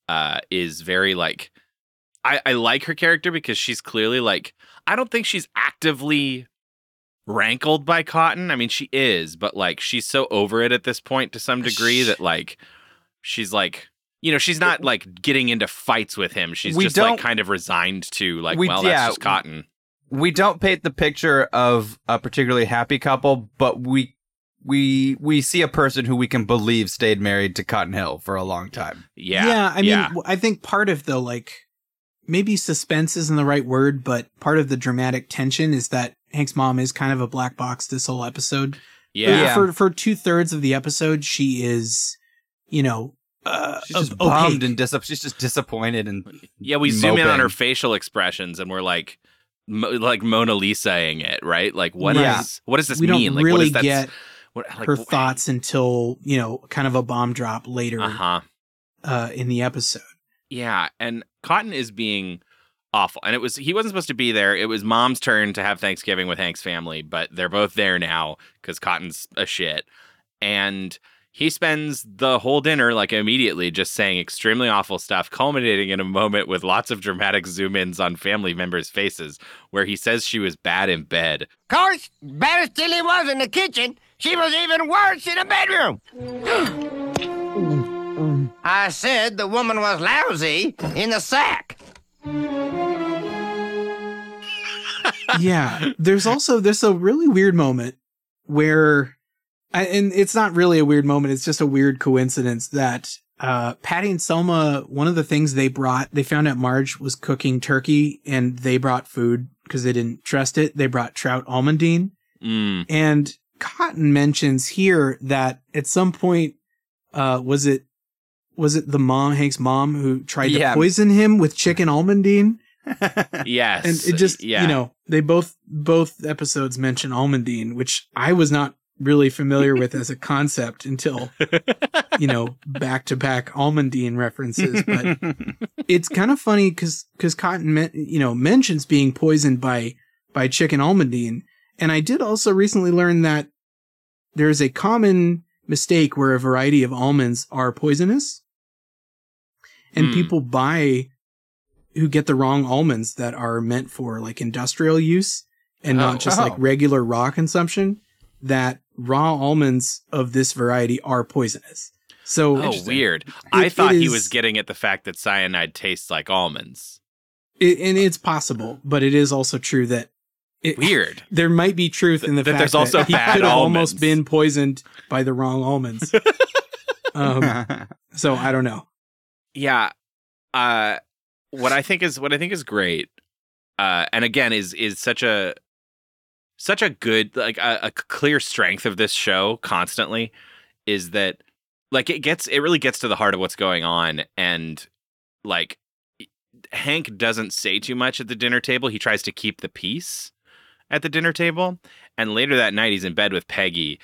Speaker 1: uh, is very like. I, I like her character because she's clearly like. I don't think she's actively rankled by Cotton. I mean, she is, but like she's so over it at this point to some degree that like she's like. You know, she's not like getting into fights with him. She's
Speaker 3: We
Speaker 1: just like kind of resigned to like,
Speaker 3: We-
Speaker 1: well,
Speaker 3: yeah,
Speaker 1: that's just Cotton.
Speaker 3: we don't paint the picture of a particularly happy couple, but we we we see a person who we can believe stayed married to Cotton Hill for a long time.
Speaker 1: Yeah.
Speaker 2: Yeah, I mean,
Speaker 1: yeah.
Speaker 2: w- I think part of the like maybe suspense isn't the right word, but part of the dramatic tension is that Hank's mom is kind of a black box this whole episode.
Speaker 1: Yeah.
Speaker 2: For for two thirds of the episode, she is, you know, uh,
Speaker 3: She's just
Speaker 2: op-
Speaker 3: bummed and dis- she's just disappointed and
Speaker 1: Yeah, we zoom in on her facial expressions, and we're like, mo- like Mona Lisaing it, right? Like, what is
Speaker 2: Yeah.
Speaker 1: what does this
Speaker 2: we
Speaker 1: mean?
Speaker 2: don't
Speaker 1: like, what
Speaker 2: really
Speaker 1: is that?
Speaker 2: get
Speaker 1: what, like,
Speaker 2: her thoughts until you know, kind of a bomb drop later
Speaker 1: Uh huh.
Speaker 2: uh, in the episode.
Speaker 1: Yeah, and Cotton is being awful, and it was he wasn't supposed to be there. It was Mom's turn to have Thanksgiving with Hank's family, but they're both there now because Cotton's a shit, and. He spends the whole dinner like immediately just saying extremely awful stuff, culminating in a moment with lots of dramatic zoom ins on family members' faces where he says she was bad in bed.
Speaker 13: course, bad as Tilly was in the kitchen, she was even worse in the bedroom. I said the woman was lousy in the sack.
Speaker 2: yeah there's also there's a really weird moment where I, and it's not really a weird moment it's just a weird coincidence that uh patty and selma one of the things they brought they found out marge was cooking turkey and they brought food because they didn't trust it they brought trout almondine
Speaker 1: Mm.
Speaker 2: and cotton mentions here that at some point uh was it was it the mom hank's mom who tried
Speaker 3: Yeah.
Speaker 2: to poison him with chicken almondine
Speaker 1: Yes.
Speaker 2: and it just
Speaker 1: yeah.
Speaker 2: you know they both both episodes mention almondine which i was not really familiar with as a concept until you know back to back almondine references but it's kind of funny because because cotton men- you know mentions being poisoned by by chicken almondine and i did also recently learn that there's a common mistake where a variety of almonds are poisonous and
Speaker 1: Hmm.
Speaker 2: people buy who get the wrong almonds that are meant for like industrial use and
Speaker 1: Oh.
Speaker 2: not just like
Speaker 3: Oh.
Speaker 2: regular raw consumption that raw almonds of this variety are poisonous so
Speaker 1: Oh, weird. I thought
Speaker 2: it
Speaker 1: he was getting at the fact that cyanide tastes like almonds.
Speaker 2: it, and it's possible but it is also true that it,
Speaker 1: Weird.
Speaker 2: there might be truth in the fact
Speaker 1: That
Speaker 2: fact
Speaker 1: there's also
Speaker 2: that he could have almost been poisoned by the wrong almonds um, so i don't know
Speaker 1: Yeah. Uh what I think is what I think is great uh and again is is such a such a good like a, a clear strength of this show constantly is that like it gets it really gets to the heart of what's going on and like Hank doesn't say too much at the dinner table. He tries to keep the peace at the dinner table. And later that night he's in bed with Peggy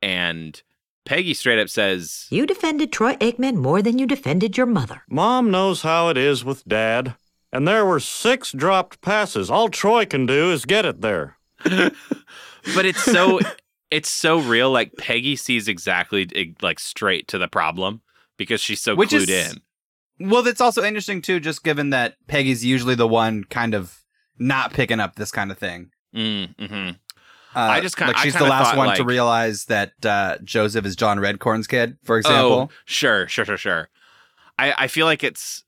Speaker 1: and Peggy straight up says,
Speaker 14: You defended Troy Aikman more than you defended your mother.
Speaker 12: Mom knows how it is with Dad. And there were six dropped passes. All Troy can do is get it there.
Speaker 1: but it's so it's so real like peggy sees exactly like straight to the problem because she's so
Speaker 3: Which
Speaker 1: clued
Speaker 3: is-
Speaker 1: in
Speaker 3: well, that's also interesting too, just given that Peggy's usually the one kind of not picking up this kind of thing.
Speaker 1: mm, hmm
Speaker 3: Uh,
Speaker 1: I just kinda-
Speaker 3: like she's the last
Speaker 1: thought,
Speaker 3: one to realize that uh, Joseph is John Redcorn's kid, for example.
Speaker 1: oh sure sure sure sure i i feel like it's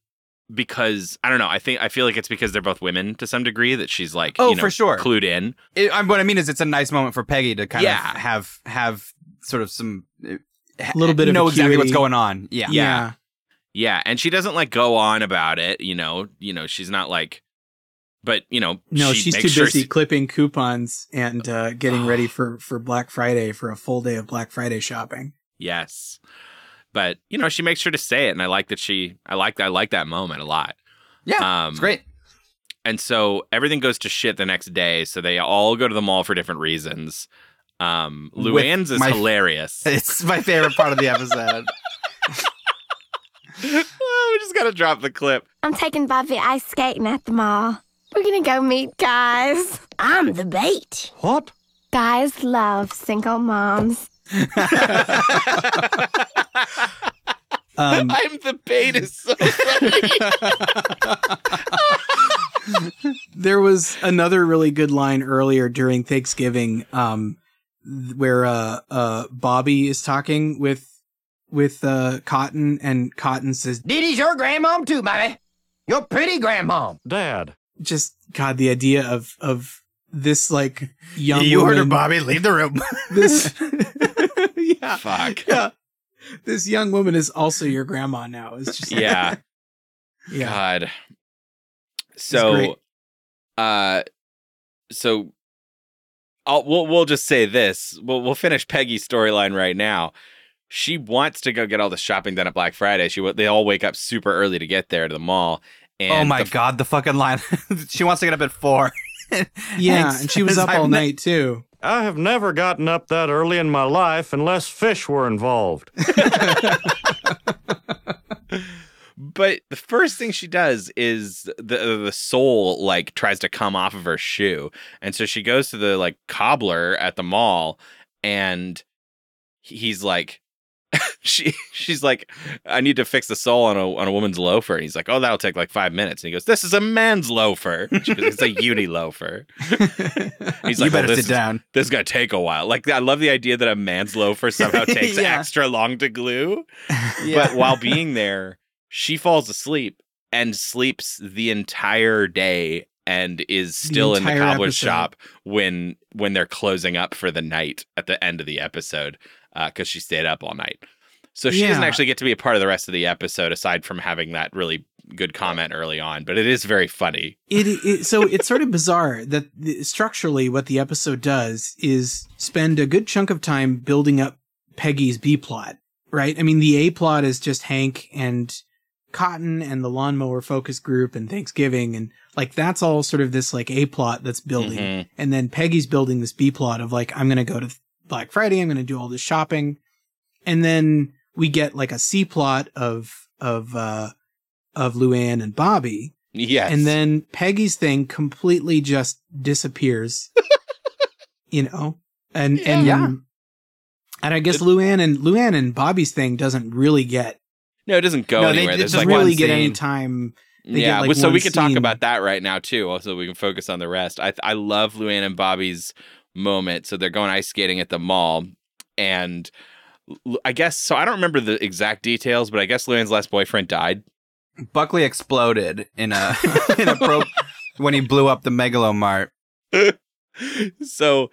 Speaker 1: because i don't know i think i feel like it's because they're both women to some degree that she's like
Speaker 3: Oh,
Speaker 1: you know,
Speaker 3: for sure.
Speaker 1: clued in
Speaker 3: It, I, what I mean is, it's a nice moment for Peggy to kind
Speaker 1: Yeah.
Speaker 3: of have have sort of some a
Speaker 2: little bit of
Speaker 3: know exactly what's going on. Yeah,
Speaker 1: Yeah. yeah and she doesn't like go on about it you know you know she's not like but you know
Speaker 2: no
Speaker 1: she
Speaker 2: she's
Speaker 1: makes
Speaker 2: too
Speaker 1: sure
Speaker 2: busy
Speaker 1: she-
Speaker 2: clipping coupons and uh, getting ready for for black friday for a full day of black friday shopping
Speaker 1: Yes. But, you know, she makes sure to say it and I like that she I like I like that moment a lot.
Speaker 3: Yeah.
Speaker 1: Um
Speaker 3: it's great.
Speaker 1: and so everything goes to shit the next day. So they all go to the mall for different reasons. Um,
Speaker 3: With
Speaker 1: Luann's is
Speaker 3: my-
Speaker 1: hilarious.
Speaker 3: It's my favorite part of the episode.
Speaker 1: oh, we just gotta drop the clip.
Speaker 15: I'm taking Bobby ice skating at the mall. We're gonna go meet guys. I'm the bait.
Speaker 12: What?
Speaker 15: Guys love single moms.
Speaker 2: Um,
Speaker 1: I'm the bait is so funny.
Speaker 2: there was another really good line earlier during Thanksgiving, um, where uh, uh, Bobby is talking with with uh, Cotton, and Cotton says,
Speaker 13: Dee Dee's your grandmom too, Bobby. Your pretty grandmom.
Speaker 12: Dad.
Speaker 2: "Just God, the idea of of this like young
Speaker 3: you
Speaker 2: woman,
Speaker 3: order Bobby, leave the room.
Speaker 2: this yeah,
Speaker 1: Fuck.
Speaker 2: yeah, this young woman is also your grandma now. It's just
Speaker 1: Yeah.
Speaker 2: yeah,
Speaker 1: God. So, uh, so I'll we'll we'll just say this. We'll we'll finish Peggy's storyline right now. She wants to go get all the shopping done at Black Friday. She they all wake up super early to get there to the mall. And
Speaker 3: oh my
Speaker 1: the-
Speaker 3: god, the fucking line. she wants to get up at four.
Speaker 2: yeah, and she was up
Speaker 3: I've
Speaker 2: all
Speaker 3: ne-
Speaker 2: night too.
Speaker 12: I have never gotten up that early in my life unless fish were involved.
Speaker 1: But the first thing she does is the the sole like tries to come off of her shoe, and so she goes to the like cobbler at the mall, and he's like, she she's like, I need to fix the sole on a on a woman's loafer, and he's like, oh, that'll take like five minutes, and he goes, this is a man's loafer. Goes, it's a uni loafer. He's
Speaker 3: You
Speaker 1: like,
Speaker 3: better
Speaker 1: well, this
Speaker 3: sit
Speaker 1: is-
Speaker 3: down.
Speaker 1: This is gonna take a while. Like I love the idea that a man's loafer somehow takes
Speaker 3: Yeah.
Speaker 1: extra long to glue.
Speaker 3: Yeah.
Speaker 1: But while being there, she falls asleep and sleeps the entire day and is still in the cobbler's
Speaker 2: episode.
Speaker 1: shop when when they're closing up for the night at the end of the episode uh, because she stayed up all night. So she doesn't actually get to be a part of the rest of the episode aside from having that really good comment early on, but it is very funny.
Speaker 2: It, it so it's sort of bizarre that the, structurally what the episode does is spend a good chunk of time building up Peggy's B plot, right? I mean, the A plot is just Hank and Cotton and the lawnmower focus group and Thanksgiving and like that's all sort of this like A plot that's building.
Speaker 1: Mhm.
Speaker 2: And then Peggy's building this B plot of like I'm going to go to Black Friday, I'm going to do all this shopping. And then we get like a C plot of of uh of Luann and Bobby.
Speaker 1: Yes.
Speaker 2: And then Peggy's thing completely just disappears. you know? And and
Speaker 3: Yeah.
Speaker 2: and I guess Luann and Luann and Bobby's thing doesn't really get
Speaker 1: No, it doesn't go
Speaker 3: No, they-
Speaker 1: anywhere.
Speaker 3: it doesn't
Speaker 1: like
Speaker 2: really get any time. They
Speaker 1: yeah,
Speaker 2: like,
Speaker 1: so we can talk about that right now too, also we can focus on the rest. I I love Luann and Bobby's moment. So they're going ice skating at the mall, and I guess so. I don't remember the exact details, but I guess Luann's last boyfriend died.
Speaker 3: Buckley exploded in a in a pro when he blew up the Mega Lo Mart.
Speaker 1: so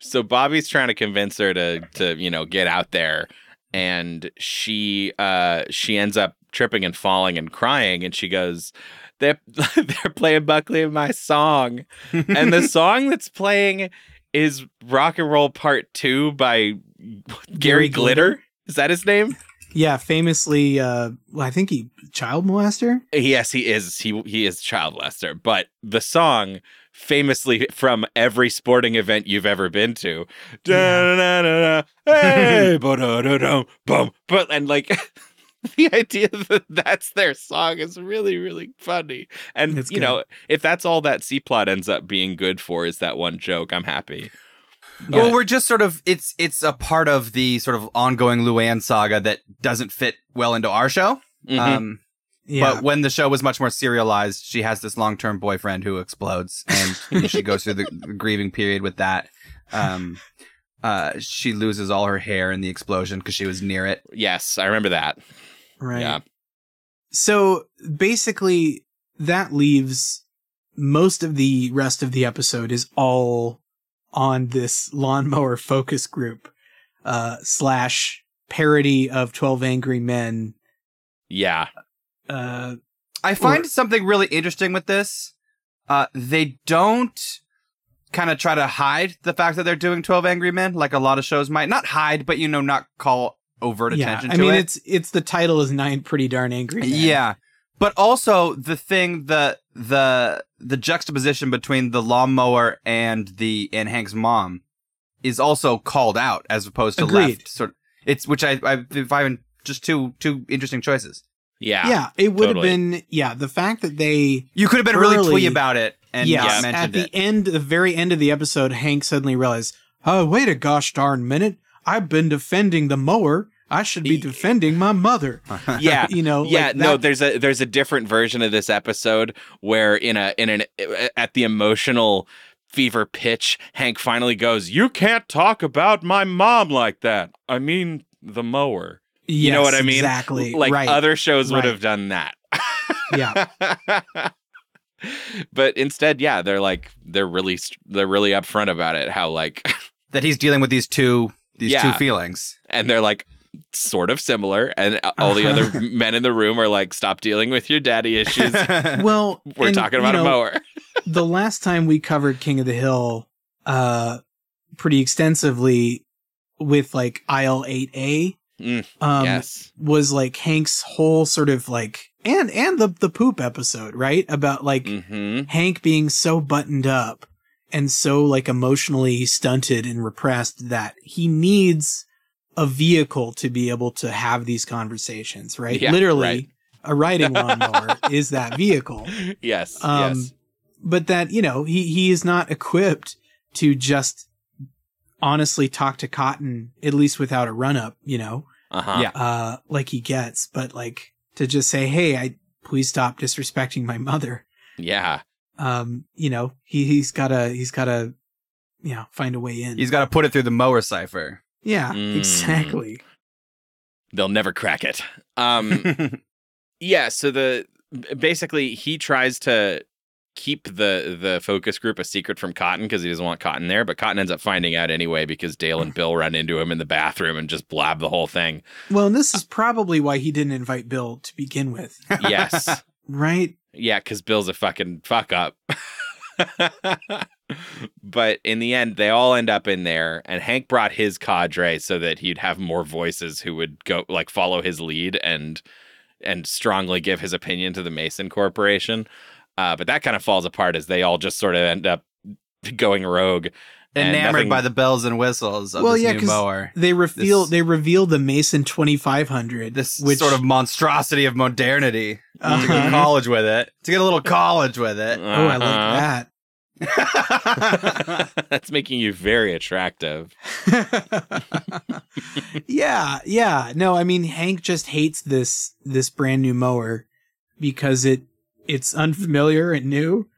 Speaker 1: so Bobby's trying to convince her to to you know get out there, and she uh she ends up tripping and falling and crying, and she goes. They're, they're playing Buckley and my song. and the song that's playing is Rock and Roll Part 2 by Gary, Glitter. Is that his name?
Speaker 2: Yeah, famously uh well, I think he child molester.
Speaker 1: Yes, he is. He he is child molester. But the song, famously from every sporting event you've ever been to, hey, bum, but and like the idea that that's their song is really really funny. And
Speaker 2: It's
Speaker 1: you know, if that's all that C plot ends up being good for is that one joke, I'm happy.
Speaker 3: Well, we're just sort of it's it's a part of the sort of ongoing Luann saga that doesn't fit well into our show.
Speaker 1: Mhm.
Speaker 3: Um,
Speaker 2: Yeah.
Speaker 3: But when the show was much more serialized, she has this long term boyfriend who explodes, and she goes through the, the grieving period with that. Um, uh, she loses all her hair in the explosion because she was near it.
Speaker 1: Yes, I remember that.
Speaker 2: Right.
Speaker 1: Yeah.
Speaker 2: So basically, that leaves most of the rest of the episode is all on this lawnmower focus group uh, slash parody of Twelve Angry Men.
Speaker 1: Yeah.
Speaker 2: Uh,
Speaker 3: I find something really interesting with this. Uh, they don't kind of try to hide the fact that they're doing 12 Angry Men like a lot of shows might. Not hide, but, you know, not call overt attention.
Speaker 2: yeah,
Speaker 3: attention
Speaker 2: I mean
Speaker 3: it.
Speaker 2: it's it's the title is Nine Pretty Darn Angry Men.
Speaker 3: Yeah. But also the thing the the the juxtaposition between the lawnmower and the and Hank's mom is also called out as opposed to
Speaker 2: Agreed.
Speaker 3: left. Sort it's which I I find just two two interesting choices.
Speaker 1: Yeah.
Speaker 2: yeah, it would
Speaker 1: totally.
Speaker 2: have been yeah. The fact that they
Speaker 3: You could have been really twee about it and
Speaker 2: yes,
Speaker 3: not
Speaker 2: at the
Speaker 3: it.
Speaker 2: end, the very end of the episode, Hank suddenly realized, oh wait a gosh darn minute, I've been defending the mower. I should be defending my mother.
Speaker 1: yeah
Speaker 2: you know,
Speaker 1: yeah
Speaker 2: like
Speaker 1: no there's a there's a different version of this episode where in a in an at the emotional fever pitch hank finally goes you can't talk about my mom like that i mean the mower you know what i mean
Speaker 2: exactly,
Speaker 1: like
Speaker 2: right,
Speaker 1: other shows would
Speaker 2: right.
Speaker 1: have done that
Speaker 2: yeah,
Speaker 1: but instead yeah they're like they're really they're really upfront about it how like
Speaker 3: that he's dealing with these two these
Speaker 1: Yeah.
Speaker 3: two feelings.
Speaker 1: and they're like sort of similar and all the other men in the room are like stop dealing with your daddy issues
Speaker 2: well,
Speaker 1: we're
Speaker 2: and,
Speaker 1: talking
Speaker 2: you
Speaker 1: about
Speaker 2: know,
Speaker 1: a mower
Speaker 2: the last time we covered King of the Hill, uh, pretty extensively with like aisle eight A.
Speaker 1: Mm,
Speaker 2: Um,
Speaker 1: yes.
Speaker 2: was like Hank's whole sort of like and and the the poop episode, right? About like
Speaker 1: Mm-hmm.
Speaker 2: Hank being so buttoned up and so like emotionally stunted and repressed that he needs a vehicle to be able to have these conversations, right?
Speaker 1: Yeah,
Speaker 2: Literally,
Speaker 1: right.
Speaker 2: a riding lawnmower is that vehicle.
Speaker 1: Yes.
Speaker 2: Um,
Speaker 1: yes.
Speaker 2: But that, you know, he, he is not equipped to just honestly talk to Cotton, at least without a run up, you know,
Speaker 1: Uh-huh.
Speaker 3: Yeah.
Speaker 2: uh, like he gets, but like to just say, Hey, I, please stop disrespecting my mother.
Speaker 1: Yeah.
Speaker 2: Um, you know, he, he's gotta, he's gotta, you know, find a way in.
Speaker 3: He's got to put it through the mower cipher.
Speaker 2: Yeah,
Speaker 1: Mm.
Speaker 2: exactly.
Speaker 1: They'll never crack it. Um yeah, so the basically he tries to keep the the focus group a secret from Cotton because he doesn't want Cotton there, but Cotton ends up finding out anyway because Dale and Bill run into him in the bathroom and just blab the whole thing.
Speaker 2: Well, and this is probably why he didn't invite Bill to begin with,
Speaker 1: Yes.
Speaker 2: right?
Speaker 1: Yeah, because Bill's a fucking fuck up. but in the end, they all end up in there, and Hank brought his cadre so that he'd have more voices who would go like follow his lead and and strongly give his opinion to the Mason Corporation. Uh, but that kind of falls apart as they all just sort of end up going rogue.
Speaker 3: Enamored
Speaker 1: nothing-
Speaker 3: by the bells and whistles of
Speaker 2: well,
Speaker 3: this
Speaker 2: yeah,
Speaker 3: new
Speaker 2: 'cause
Speaker 3: mower.
Speaker 2: they reveal
Speaker 3: This-
Speaker 2: they reveal the Mason twenty five hundred,
Speaker 3: This
Speaker 2: which
Speaker 3: sort of monstrosity of modernity. To go to
Speaker 2: Uh-huh.
Speaker 3: college with it. To get a little college with it.
Speaker 2: oh, I
Speaker 1: Uh-huh.
Speaker 2: like that.
Speaker 1: That's making you very attractive.
Speaker 2: yeah, yeah. No, I mean Hank just hates this this brand new mower because it it's unfamiliar and new.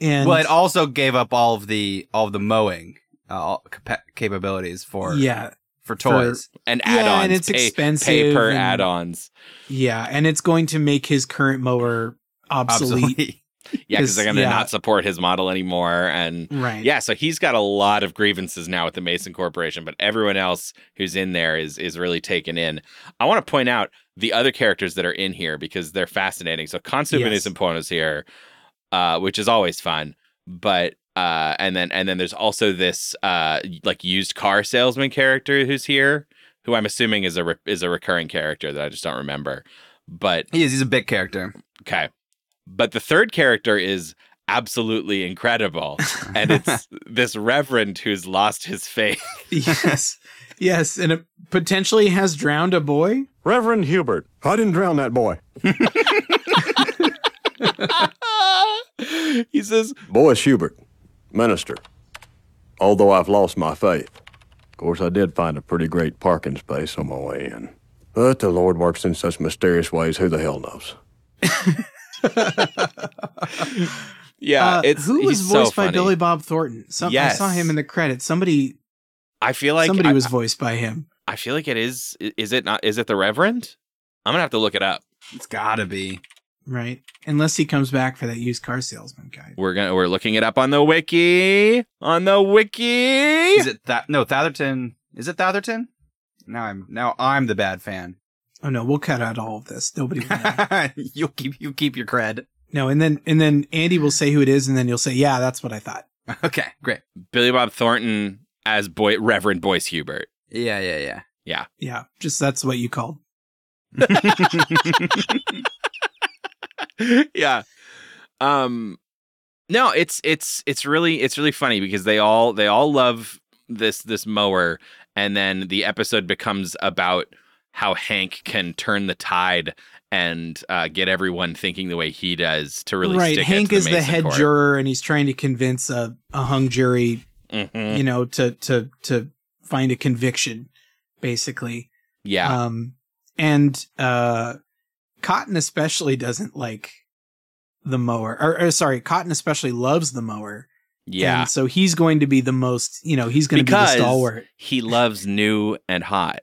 Speaker 2: And
Speaker 3: well, it also gave up all of the all of the mowing uh, all capa- capabilities for
Speaker 2: yeah,
Speaker 3: for toys.
Speaker 1: And add-ons.
Speaker 2: Yeah, and it's
Speaker 1: pay,
Speaker 2: expensive
Speaker 1: Pay per
Speaker 2: and-
Speaker 1: add-ons.
Speaker 2: yeah, and it's going to make his current mower obsolete.
Speaker 3: Obsolete.
Speaker 1: Yeah, because they're going to
Speaker 2: yeah.
Speaker 1: not support his model anymore. And
Speaker 2: Right.
Speaker 1: yeah, so he's got a lot of grievances now with the Mason Corporation, but everyone else who's in there is is really taken in. I want to point out the other characters that are in here because they're fascinating. So Constantine
Speaker 2: Yes.
Speaker 1: is here, uh, which is always fun. But uh, and then and then there's also this uh, like used car salesman character who's here, who I'm assuming is a re- is a recurring character that I just don't remember. But
Speaker 3: He is. He's a big character.
Speaker 1: Okay. But the third character is absolutely incredible. And it's this reverend who's lost his faith.
Speaker 2: yes, yes, and it potentially has drowned a boy.
Speaker 12: Reverend Hubert.
Speaker 16: I didn't drown that boy.
Speaker 1: he says,
Speaker 16: Boyce Hubert, minister. Although I've lost my faith. Of course, I did find a pretty great parking space on my way in. But the Lord works in such mysterious ways, who the hell knows?
Speaker 1: Yeah,
Speaker 2: Uh,
Speaker 1: it's
Speaker 2: who was
Speaker 1: he's so
Speaker 2: voiced by
Speaker 1: funny.
Speaker 2: Billy Bob Thornton. Some, I saw him in the credits. Somebody,
Speaker 1: I feel like
Speaker 2: somebody
Speaker 1: I,
Speaker 2: was voiced by him.
Speaker 1: I feel like it is. Is it not? Is it the Reverend? I'm gonna have to look it up.
Speaker 3: It's gotta be.
Speaker 2: Right, unless he comes back for that used car salesman guy.
Speaker 1: We're gonna we're looking it up on the wiki. On the wiki.
Speaker 3: Is it that? No, Thatherton. Is it Thatherton? Now I'm now I'm the bad fan.
Speaker 2: Oh no, we'll cut out all of this. Nobody. Will know.
Speaker 3: you keep you keep your cred.
Speaker 2: no, and then and then Andy will say who it is, and then you'll say, "Yeah, that's what I thought."
Speaker 3: Okay, great.
Speaker 1: Billy Bob Thornton as boy Reverend Boyce Hubert.
Speaker 3: Yeah, yeah, yeah.
Speaker 1: Yeah.
Speaker 2: Yeah, just that's what you called.
Speaker 1: yeah. Um no, it's it's it's really it's really funny because they all they all love this this mower and then the episode becomes about how Hank can turn the tide and uh, get everyone thinking the way he does to really
Speaker 2: right.
Speaker 1: stick it
Speaker 2: Hank
Speaker 1: to
Speaker 2: is the head
Speaker 1: court.
Speaker 2: juror, and he's trying to convince a, a hung jury,
Speaker 1: Mhm.
Speaker 2: you know, to to to find a conviction, basically.
Speaker 1: Yeah.
Speaker 2: Um, and uh, Cotton especially doesn't like the mower, or, or sorry, Cotton especially loves the mower.
Speaker 1: Yeah.
Speaker 2: And so he's going to be the most, you know, he's going to be the stalwart.
Speaker 1: he loves new and hot.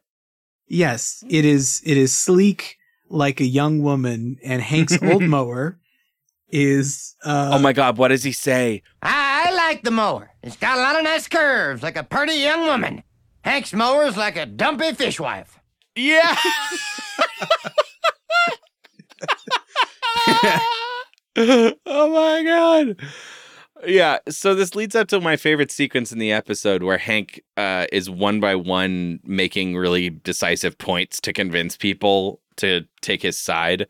Speaker 2: Yes, it is. It is sleek like a young woman, and Hank's old mower is. Uh,
Speaker 1: oh my god, what does he say?
Speaker 13: I, I like the mower. It's got a lot of nice curves, like a pretty young woman. Hank's mower's like a dumpy fishwife.
Speaker 1: Yeah. oh my god. Yeah, so this leads up to my favorite sequence in the episode where Hank uh, is one by one making really decisive points to convince people to take his side.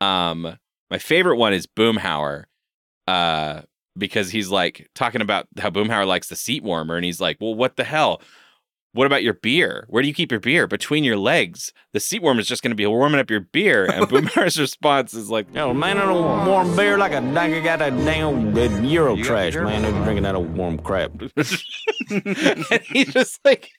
Speaker 1: Um, my favorite one is Boomhauer, uh, because he's like talking about how Boomhauer likes the seat warmer, and he's like, "Well, what the hell? What about your beer? Where do you keep your beer? Between your legs. The seat warmer is just going to be warming up your beer." And Boomhauer's response is like,
Speaker 12: Yo, man, I don't warm beer like a dang got that damn that Euro trash, man. They're drinking that old warm crap.
Speaker 1: and he's just like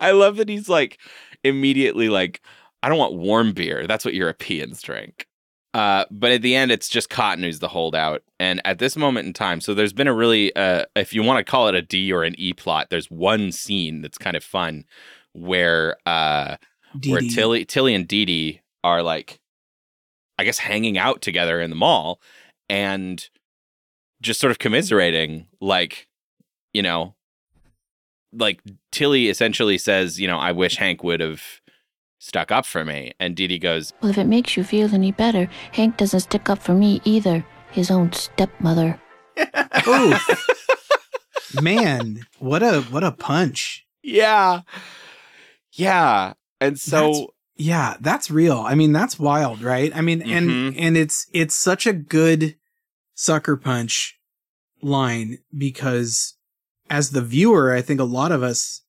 Speaker 1: I love that he's like immediately like I don't want warm beer. That's what Europeans drink. Uh, but at the end, it's just Cotton who's the holdout. And at this moment in time, so there's been a really, uh, if you want to call it a D or an E plot, there's one scene that's kind of fun where, uh, where
Speaker 2: Dee.
Speaker 1: Tilly, Tilly and Dee Dee are like, I guess, hanging out together in the mall and just sort of commiserating, like, you know, like Tilly essentially says, you know, I wish Hank would have stuck up for me. And Dee Dee goes,
Speaker 5: Well, if it makes you feel any better, Hank doesn't stick up for me either. His own stepmother.
Speaker 2: Oof. Man, what a what a punch.
Speaker 1: Yeah. Yeah. And so
Speaker 2: That's- yeah, that's real. I mean, that's wild, right? I mean, and
Speaker 1: Mhm.
Speaker 2: and it's it's such a good sucker punch line because as the viewer, I think a lot of us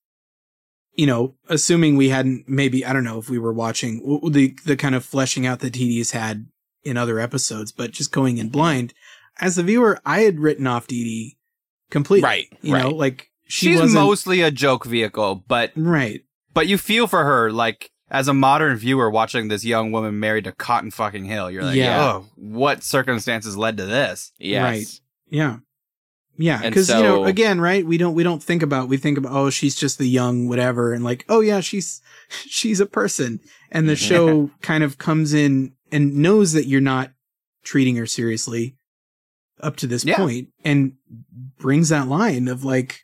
Speaker 2: you know, assuming we hadn't maybe I don't know if we were watching w- w- the the kind of fleshing out that Dee Dee's had in other episodes, but just going in blind, as the viewer, I had written off Dee Dee completely.
Speaker 3: Right,
Speaker 2: You know,
Speaker 3: right.
Speaker 2: like she
Speaker 3: She's
Speaker 2: wasn't
Speaker 3: mostly a joke vehicle, but
Speaker 2: right.
Speaker 3: But you feel for her, like as a modern viewer watching this young woman married to Cotton fucking Hill. You're like,
Speaker 2: Yeah.
Speaker 3: oh, what circumstances led to this?
Speaker 2: Right. Yeah. Yeah, because you know, again, right? We don't we don't think about we think about oh she's just the young whatever, and like oh yeah she's she's a person, and the
Speaker 3: Mhm.
Speaker 2: show kind of comes in and knows that you're not treating her seriously up to this
Speaker 3: Yeah.
Speaker 2: point, and brings that line of like,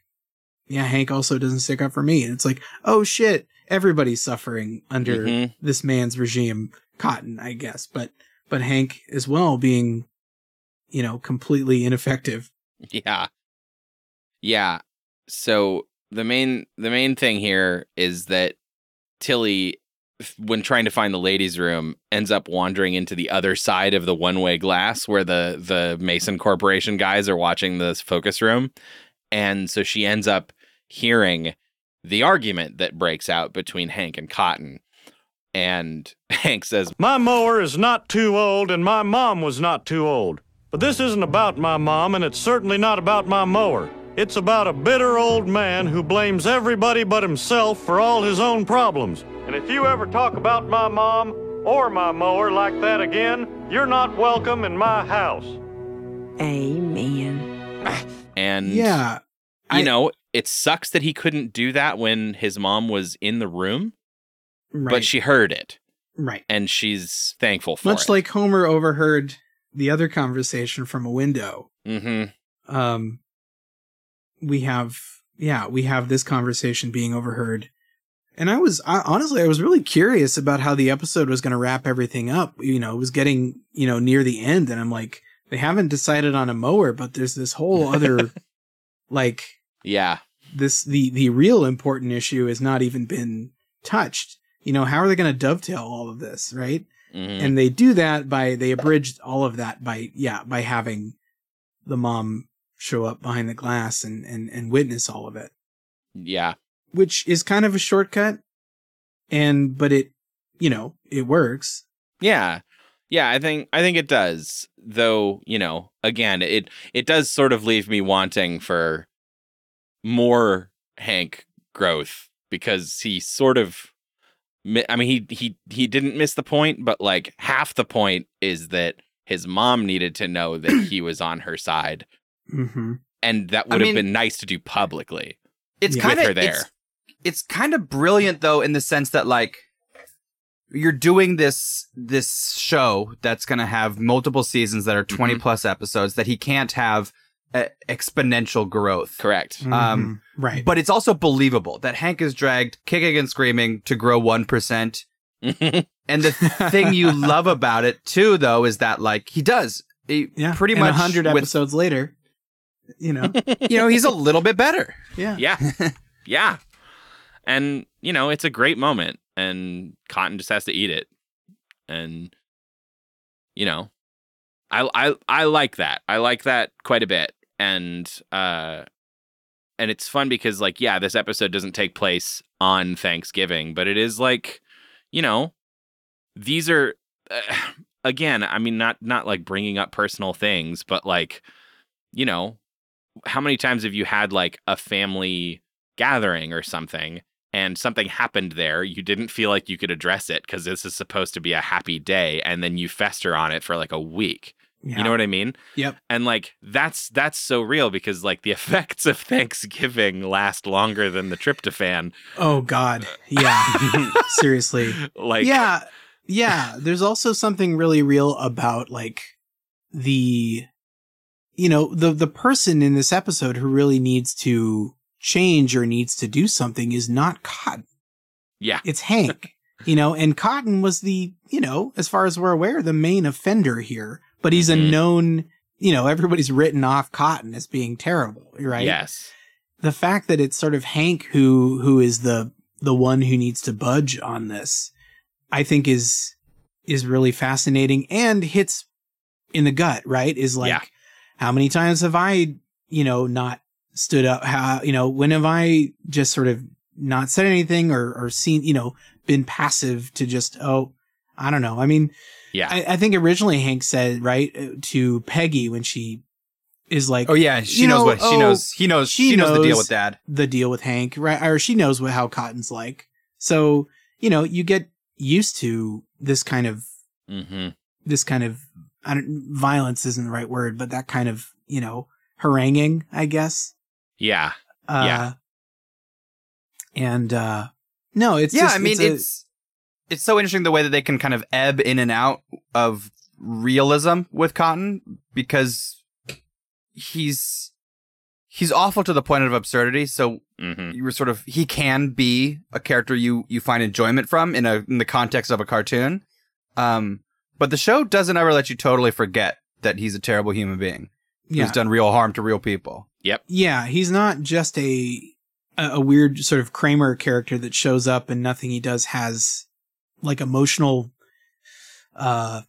Speaker 2: yeah, Hank also doesn't stick up for me, and it's like oh shit, everybody's suffering under
Speaker 1: Mhm.
Speaker 2: this man's regime, Cotton, I guess, but but Hank as well being, you know, completely ineffective.
Speaker 1: Yeah. Yeah. So the main the main thing here is that Tilly when trying to find the ladies room ends up wandering into the other side of the one-way glass where the the Mason Corporation guys are watching this focus room and so she ends up hearing the argument that breaks out between Hank and Cotton and Hank says
Speaker 12: My mower is not too old, and my mom was not too old. But this isn't about my mom, and it's certainly not about my mower. It's about a bitter old man who blames everybody but himself for all his own problems. And if you ever talk about my mom or my mower like that again, you're not welcome in my house.
Speaker 15: Amen.
Speaker 1: and
Speaker 2: Yeah.
Speaker 1: you
Speaker 2: I-
Speaker 1: know, it sucks that he couldn't do that when his mom was in the room,
Speaker 2: Right.
Speaker 1: but she heard it.
Speaker 2: Right.
Speaker 1: And she's thankful for
Speaker 2: Much
Speaker 1: it.
Speaker 2: Much like Homer overheard the other conversation from a window.
Speaker 1: mm-hmm.
Speaker 2: Um, we have, yeah, we have this conversation being overheard. And I was, I, honestly, I was really curious about how the episode was going to wrap everything up. You know, it was getting, you know, near the end. And I'm like, they haven't decided on a mower, but there's this whole other, like,
Speaker 1: Yeah.
Speaker 2: this, the, the real important issue has not even been touched. You know, how are they going to dovetail all of this, right?
Speaker 1: Mhm.
Speaker 2: And they do that by they abridged all of that by yeah, by having the mom show up behind the glass and and and witness all of it.
Speaker 1: yeah.
Speaker 2: Which is kind of a shortcut and but it you know, it works.
Speaker 1: Yeah. Yeah, I think I think it does. Though, you know, again, it it does sort of leave me wanting for more Hank growth because he sort of I mean, he he he didn't miss the point, but like half the point is that his mom needed to know that he was on her side,
Speaker 2: Mhm.
Speaker 1: and that
Speaker 3: I
Speaker 1: would have
Speaker 3: mean-
Speaker 1: been nice to do publicly.
Speaker 3: It's
Speaker 1: with
Speaker 3: kind of
Speaker 1: there.
Speaker 3: It's, it's kind of brilliant though in the sense that like you're doing this this show that's going to have multiple seasons that are 20
Speaker 1: Mm-hmm.
Speaker 3: plus episodes that he can't have exponential growth.
Speaker 1: Correct.
Speaker 3: Um,
Speaker 2: Mhm. Right.
Speaker 3: But it's also believable that Hank is dragged kicking and screaming to grow 1%. and the thing you love about it too though is that like he does he
Speaker 2: Yeah.
Speaker 3: pretty
Speaker 2: and
Speaker 3: much
Speaker 2: hundred
Speaker 3: with-
Speaker 2: episodes later, you know.
Speaker 3: you know he's a little bit better.
Speaker 2: yeah.
Speaker 1: Yeah. yeah. And, you know, it's a great moment and Cotton just has to eat it. And you know, I I I like that. I like that quite a bit. And uh and it's fun because like yeah, this episode doesn't take place on Thanksgiving, but it is like, you know, these are uh, again, I mean not not like bringing up personal things, but like you know, how many times have you had like a family gathering or something and something happened there you didn't feel like you could address it because this is supposed to be a happy day and then you fester on it for like a week you know what i mean
Speaker 2: Yep.
Speaker 1: and like that's that's so real because like the effects of thanksgiving last longer than the tryptophan
Speaker 2: Oh God. Yeah. Seriously.
Speaker 1: like
Speaker 2: yeah. Yeah. There's also something really real about like the, you know, the, the person in this episode who really needs to change or needs to do something is not Cotton.
Speaker 1: yeah
Speaker 2: It's Hank, you know, and Cotton was the, you know, as far as we're aware, the main offender here, but he's
Speaker 1: Mhm.
Speaker 2: a known, you know, everybody's written off Cotton as being terrible, right?
Speaker 1: yes
Speaker 2: the fact that it's sort of Hank who who is the the one who needs to budge on this, I think is is really fascinating and hits in the gut, right? Is like
Speaker 1: Yeah.
Speaker 2: how many times have I, you know, not stood up how you know, when have I just sort of not said anything or or seen, you know, been passive to just oh, I don't know. I mean,
Speaker 1: yeah
Speaker 2: I, I think originally Hank said, right, uh, to Peggy when she is like
Speaker 3: Oh yeah, she knows
Speaker 2: know,
Speaker 3: what she
Speaker 2: oh,
Speaker 3: knows. He knows she, knows, the deal with dad.
Speaker 2: the deal with Hank, right? Or she knows what how Cotton's like. So, you know, you get used to this kind of
Speaker 1: mm-hmm.
Speaker 2: this kind of I don't violence isn't the right word, but that kind of, you know, haranguing, I guess.
Speaker 1: yeah
Speaker 2: Uh
Speaker 1: Yeah.
Speaker 2: and uh no, it's
Speaker 3: yeah,
Speaker 2: just,
Speaker 3: I mean
Speaker 2: a-
Speaker 3: it's it's so interesting the way that they can kind of ebb in and out of realism with Cotton because he's he's awful to the point of absurdity. So
Speaker 1: mm-hmm.
Speaker 3: you were sort of he can be a character you you find enjoyment from in a in the context of a cartoon. Um, but the show doesn't ever let you totally forget that he's a terrible human being
Speaker 2: yeah.
Speaker 3: who's done real harm to real people.
Speaker 1: yep
Speaker 2: Yeah, he's not just a a a weird sort of Kramer character that shows up and nothing he does has like emotional uh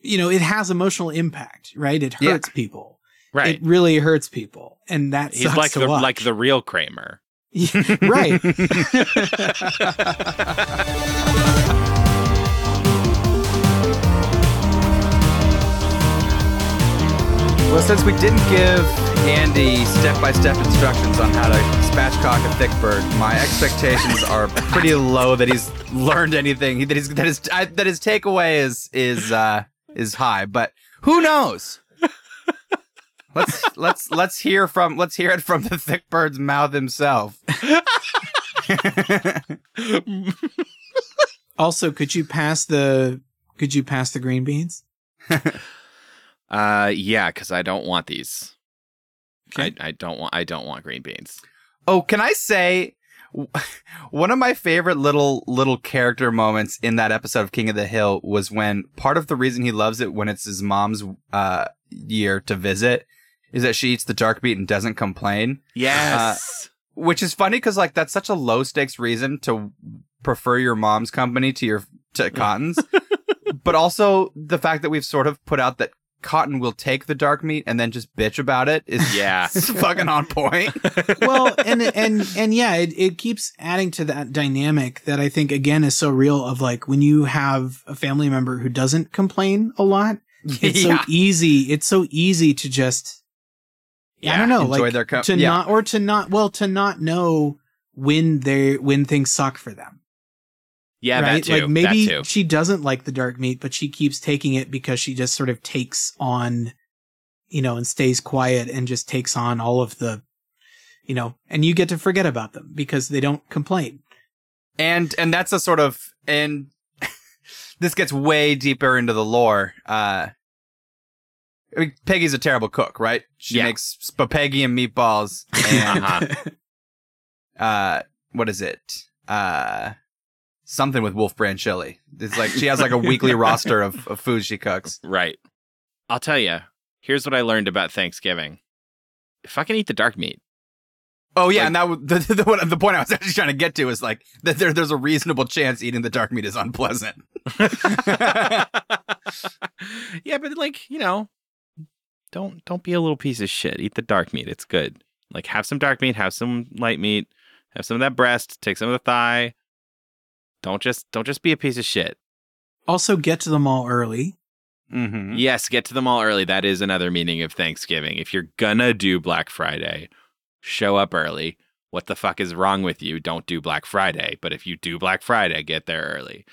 Speaker 2: you know, it has emotional impact, right? It
Speaker 3: Yeah.
Speaker 2: hurts people.
Speaker 1: right
Speaker 2: It really hurts people. And that
Speaker 1: he's like the
Speaker 2: watch.
Speaker 1: like the real kramer
Speaker 2: right.
Speaker 3: Well, since we didn't give Andy step-by-step instructions on how to spatchcock a thick bird, my expectations are pretty low that he's learned anything. That his that his I, that his takeaway is is uh, is high, but who knows? Let's let's let's hear from let's hear it from the thick bird's mouth himself.
Speaker 2: also, could you pass the could you pass the green beans?
Speaker 1: uh yeah because i don't want these I, I don't want i don't want green beans
Speaker 3: Oh, can I say one of my favorite little little character moments in that episode of King of the Hill was when part of the reason he loves it when it's his mom's uh year to visit is that she eats the dark meat and doesn't complain.
Speaker 1: yes
Speaker 3: Which is funny because like that's such a low stakes reason to prefer your mom's company to your to Cotton's. but also the fact that we've sort of put out that Cotton will take the dark meat and then just bitch about it is
Speaker 1: Yeah.
Speaker 3: is fucking on point.
Speaker 2: well, and and and yeah, it, it keeps adding to that dynamic that I think again is so real of like when you have a family member who doesn't complain a lot, it's
Speaker 3: Yeah.
Speaker 2: so easy. It's so easy to just I don't know,
Speaker 3: enjoy
Speaker 2: like
Speaker 3: their co-
Speaker 2: to
Speaker 3: yeah.
Speaker 2: not or to not well to not know when they when things suck for them.
Speaker 1: Yeah,
Speaker 2: right?
Speaker 1: that too.
Speaker 2: Like maybe
Speaker 1: that too.
Speaker 2: she doesn't like the dark meat, but she keeps taking it because she just sort of takes on, you know, and stays quiet and just takes on all of the, you know, and you get to forget about them because they don't complain.
Speaker 3: and and that's a sort of and this gets way deeper into the lore. Uh, I mean, Peggy's a terrible cook, right? She
Speaker 1: Yeah.
Speaker 3: makes spaghetti and meatballs and
Speaker 1: Uh-huh.
Speaker 3: uh, what is it? Uh, something with Wolf Brand chili. It's like she has like a weekly roster of, of foods she cooks.
Speaker 1: Right. I'll tell you. Here's what I learned about Thanksgiving. Fucking eat the dark meat.
Speaker 3: Oh yeah, and that the, the, the point I was actually trying to get to is like that there, there's a reasonable chance eating the dark meat is unpleasant.
Speaker 1: yeah, but like, you know, don't don't be a little piece of shit. Eat the dark meat. It's good. Like have some dark meat, have some light meat, have some of that breast, take some of the thigh. Don't just don't just be a piece of shit.
Speaker 2: Also, get to the mall early.
Speaker 3: Mm-hmm.
Speaker 1: Yes, get to the mall early. That is another meaning of Thanksgiving. If you're gonna do Black Friday, show up early. What the fuck is wrong with you? Don't do Black Friday. But if you do Black Friday, get there early.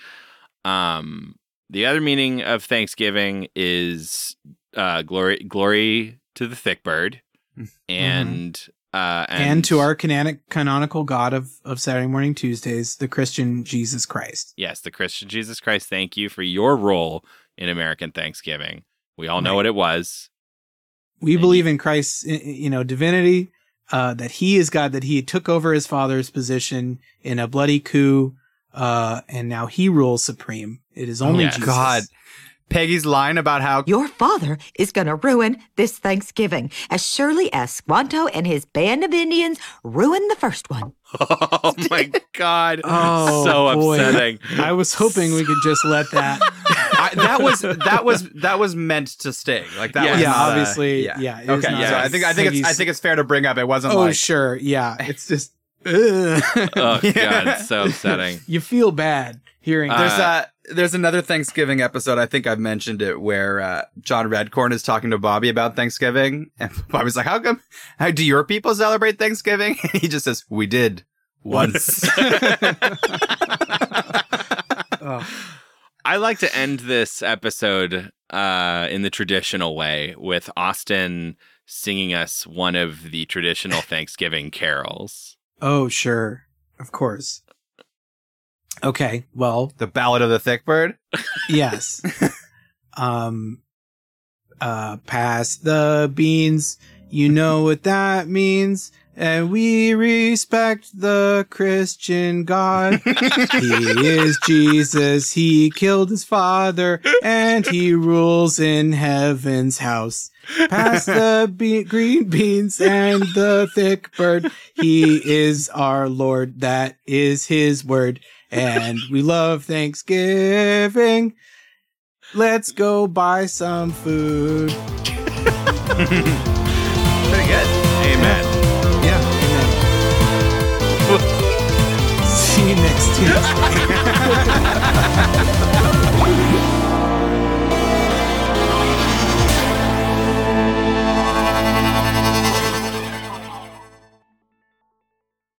Speaker 1: Um, the other meaning of Thanksgiving is uh, glory, glory to the thick bird, and uh,
Speaker 2: And,
Speaker 1: and,
Speaker 2: to our canonic, canonical God of, of Saturday morning Tuesdays, the Christian Jesus Christ.
Speaker 1: yes, the Christian Jesus Christ. Thank you for your role in American Thanksgiving. We all know
Speaker 2: Right.
Speaker 1: what it was.
Speaker 2: We believe in Christ's, i- i- you know, divinity, uh, that he is God, that he took over his father's position in a bloody coup, uh, and now he rules supreme. It is only
Speaker 3: Oh,
Speaker 2: Jesus.
Speaker 3: God. Peggy's line about how
Speaker 14: Your father is going to ruin this Thanksgiving as surely as Squanto and his band of Indians ruined the first one.
Speaker 1: Oh my god!
Speaker 2: Oh,
Speaker 1: so
Speaker 2: boy.
Speaker 1: upsetting.
Speaker 2: I was hoping we could just let that.
Speaker 3: I, that was that was that was meant to sting. Like that
Speaker 1: Yeah.
Speaker 3: was
Speaker 2: Yeah,
Speaker 3: not a-
Speaker 2: obviously,
Speaker 3: yeah.
Speaker 2: yeah,
Speaker 3: okay,
Speaker 2: not
Speaker 3: yeah. I think I think it's I think it's fair to bring up. It wasn't
Speaker 2: oh,
Speaker 3: like
Speaker 2: sure. Yeah. It's just, ugh.
Speaker 1: Oh god, so upsetting.
Speaker 2: you feel bad hearing
Speaker 3: There's
Speaker 2: that.
Speaker 3: uh there's another Thanksgiving episode. I think I've mentioned it where uh, John Redcorn is talking to Bobby about Thanksgiving, and Bobby's like, "How come? How do your people celebrate Thanksgiving?" And he just says, "We did once."
Speaker 1: I like to end this episode uh, in the traditional way with Austin singing us one of the traditional Thanksgiving carols.
Speaker 2: Oh, sure. Of course. Okay. Well,
Speaker 3: the Ballad of the Thick Bird.
Speaker 2: yes. um, uh, pass the beans. You know what that means. And we respect the Christian God. he is Jesus. He killed his father and he rules in heaven's house. Pass the be- green beans and the thick bird. He is our Lord. That is his word. And we love Thanksgiving. Let's go buy some food. sih.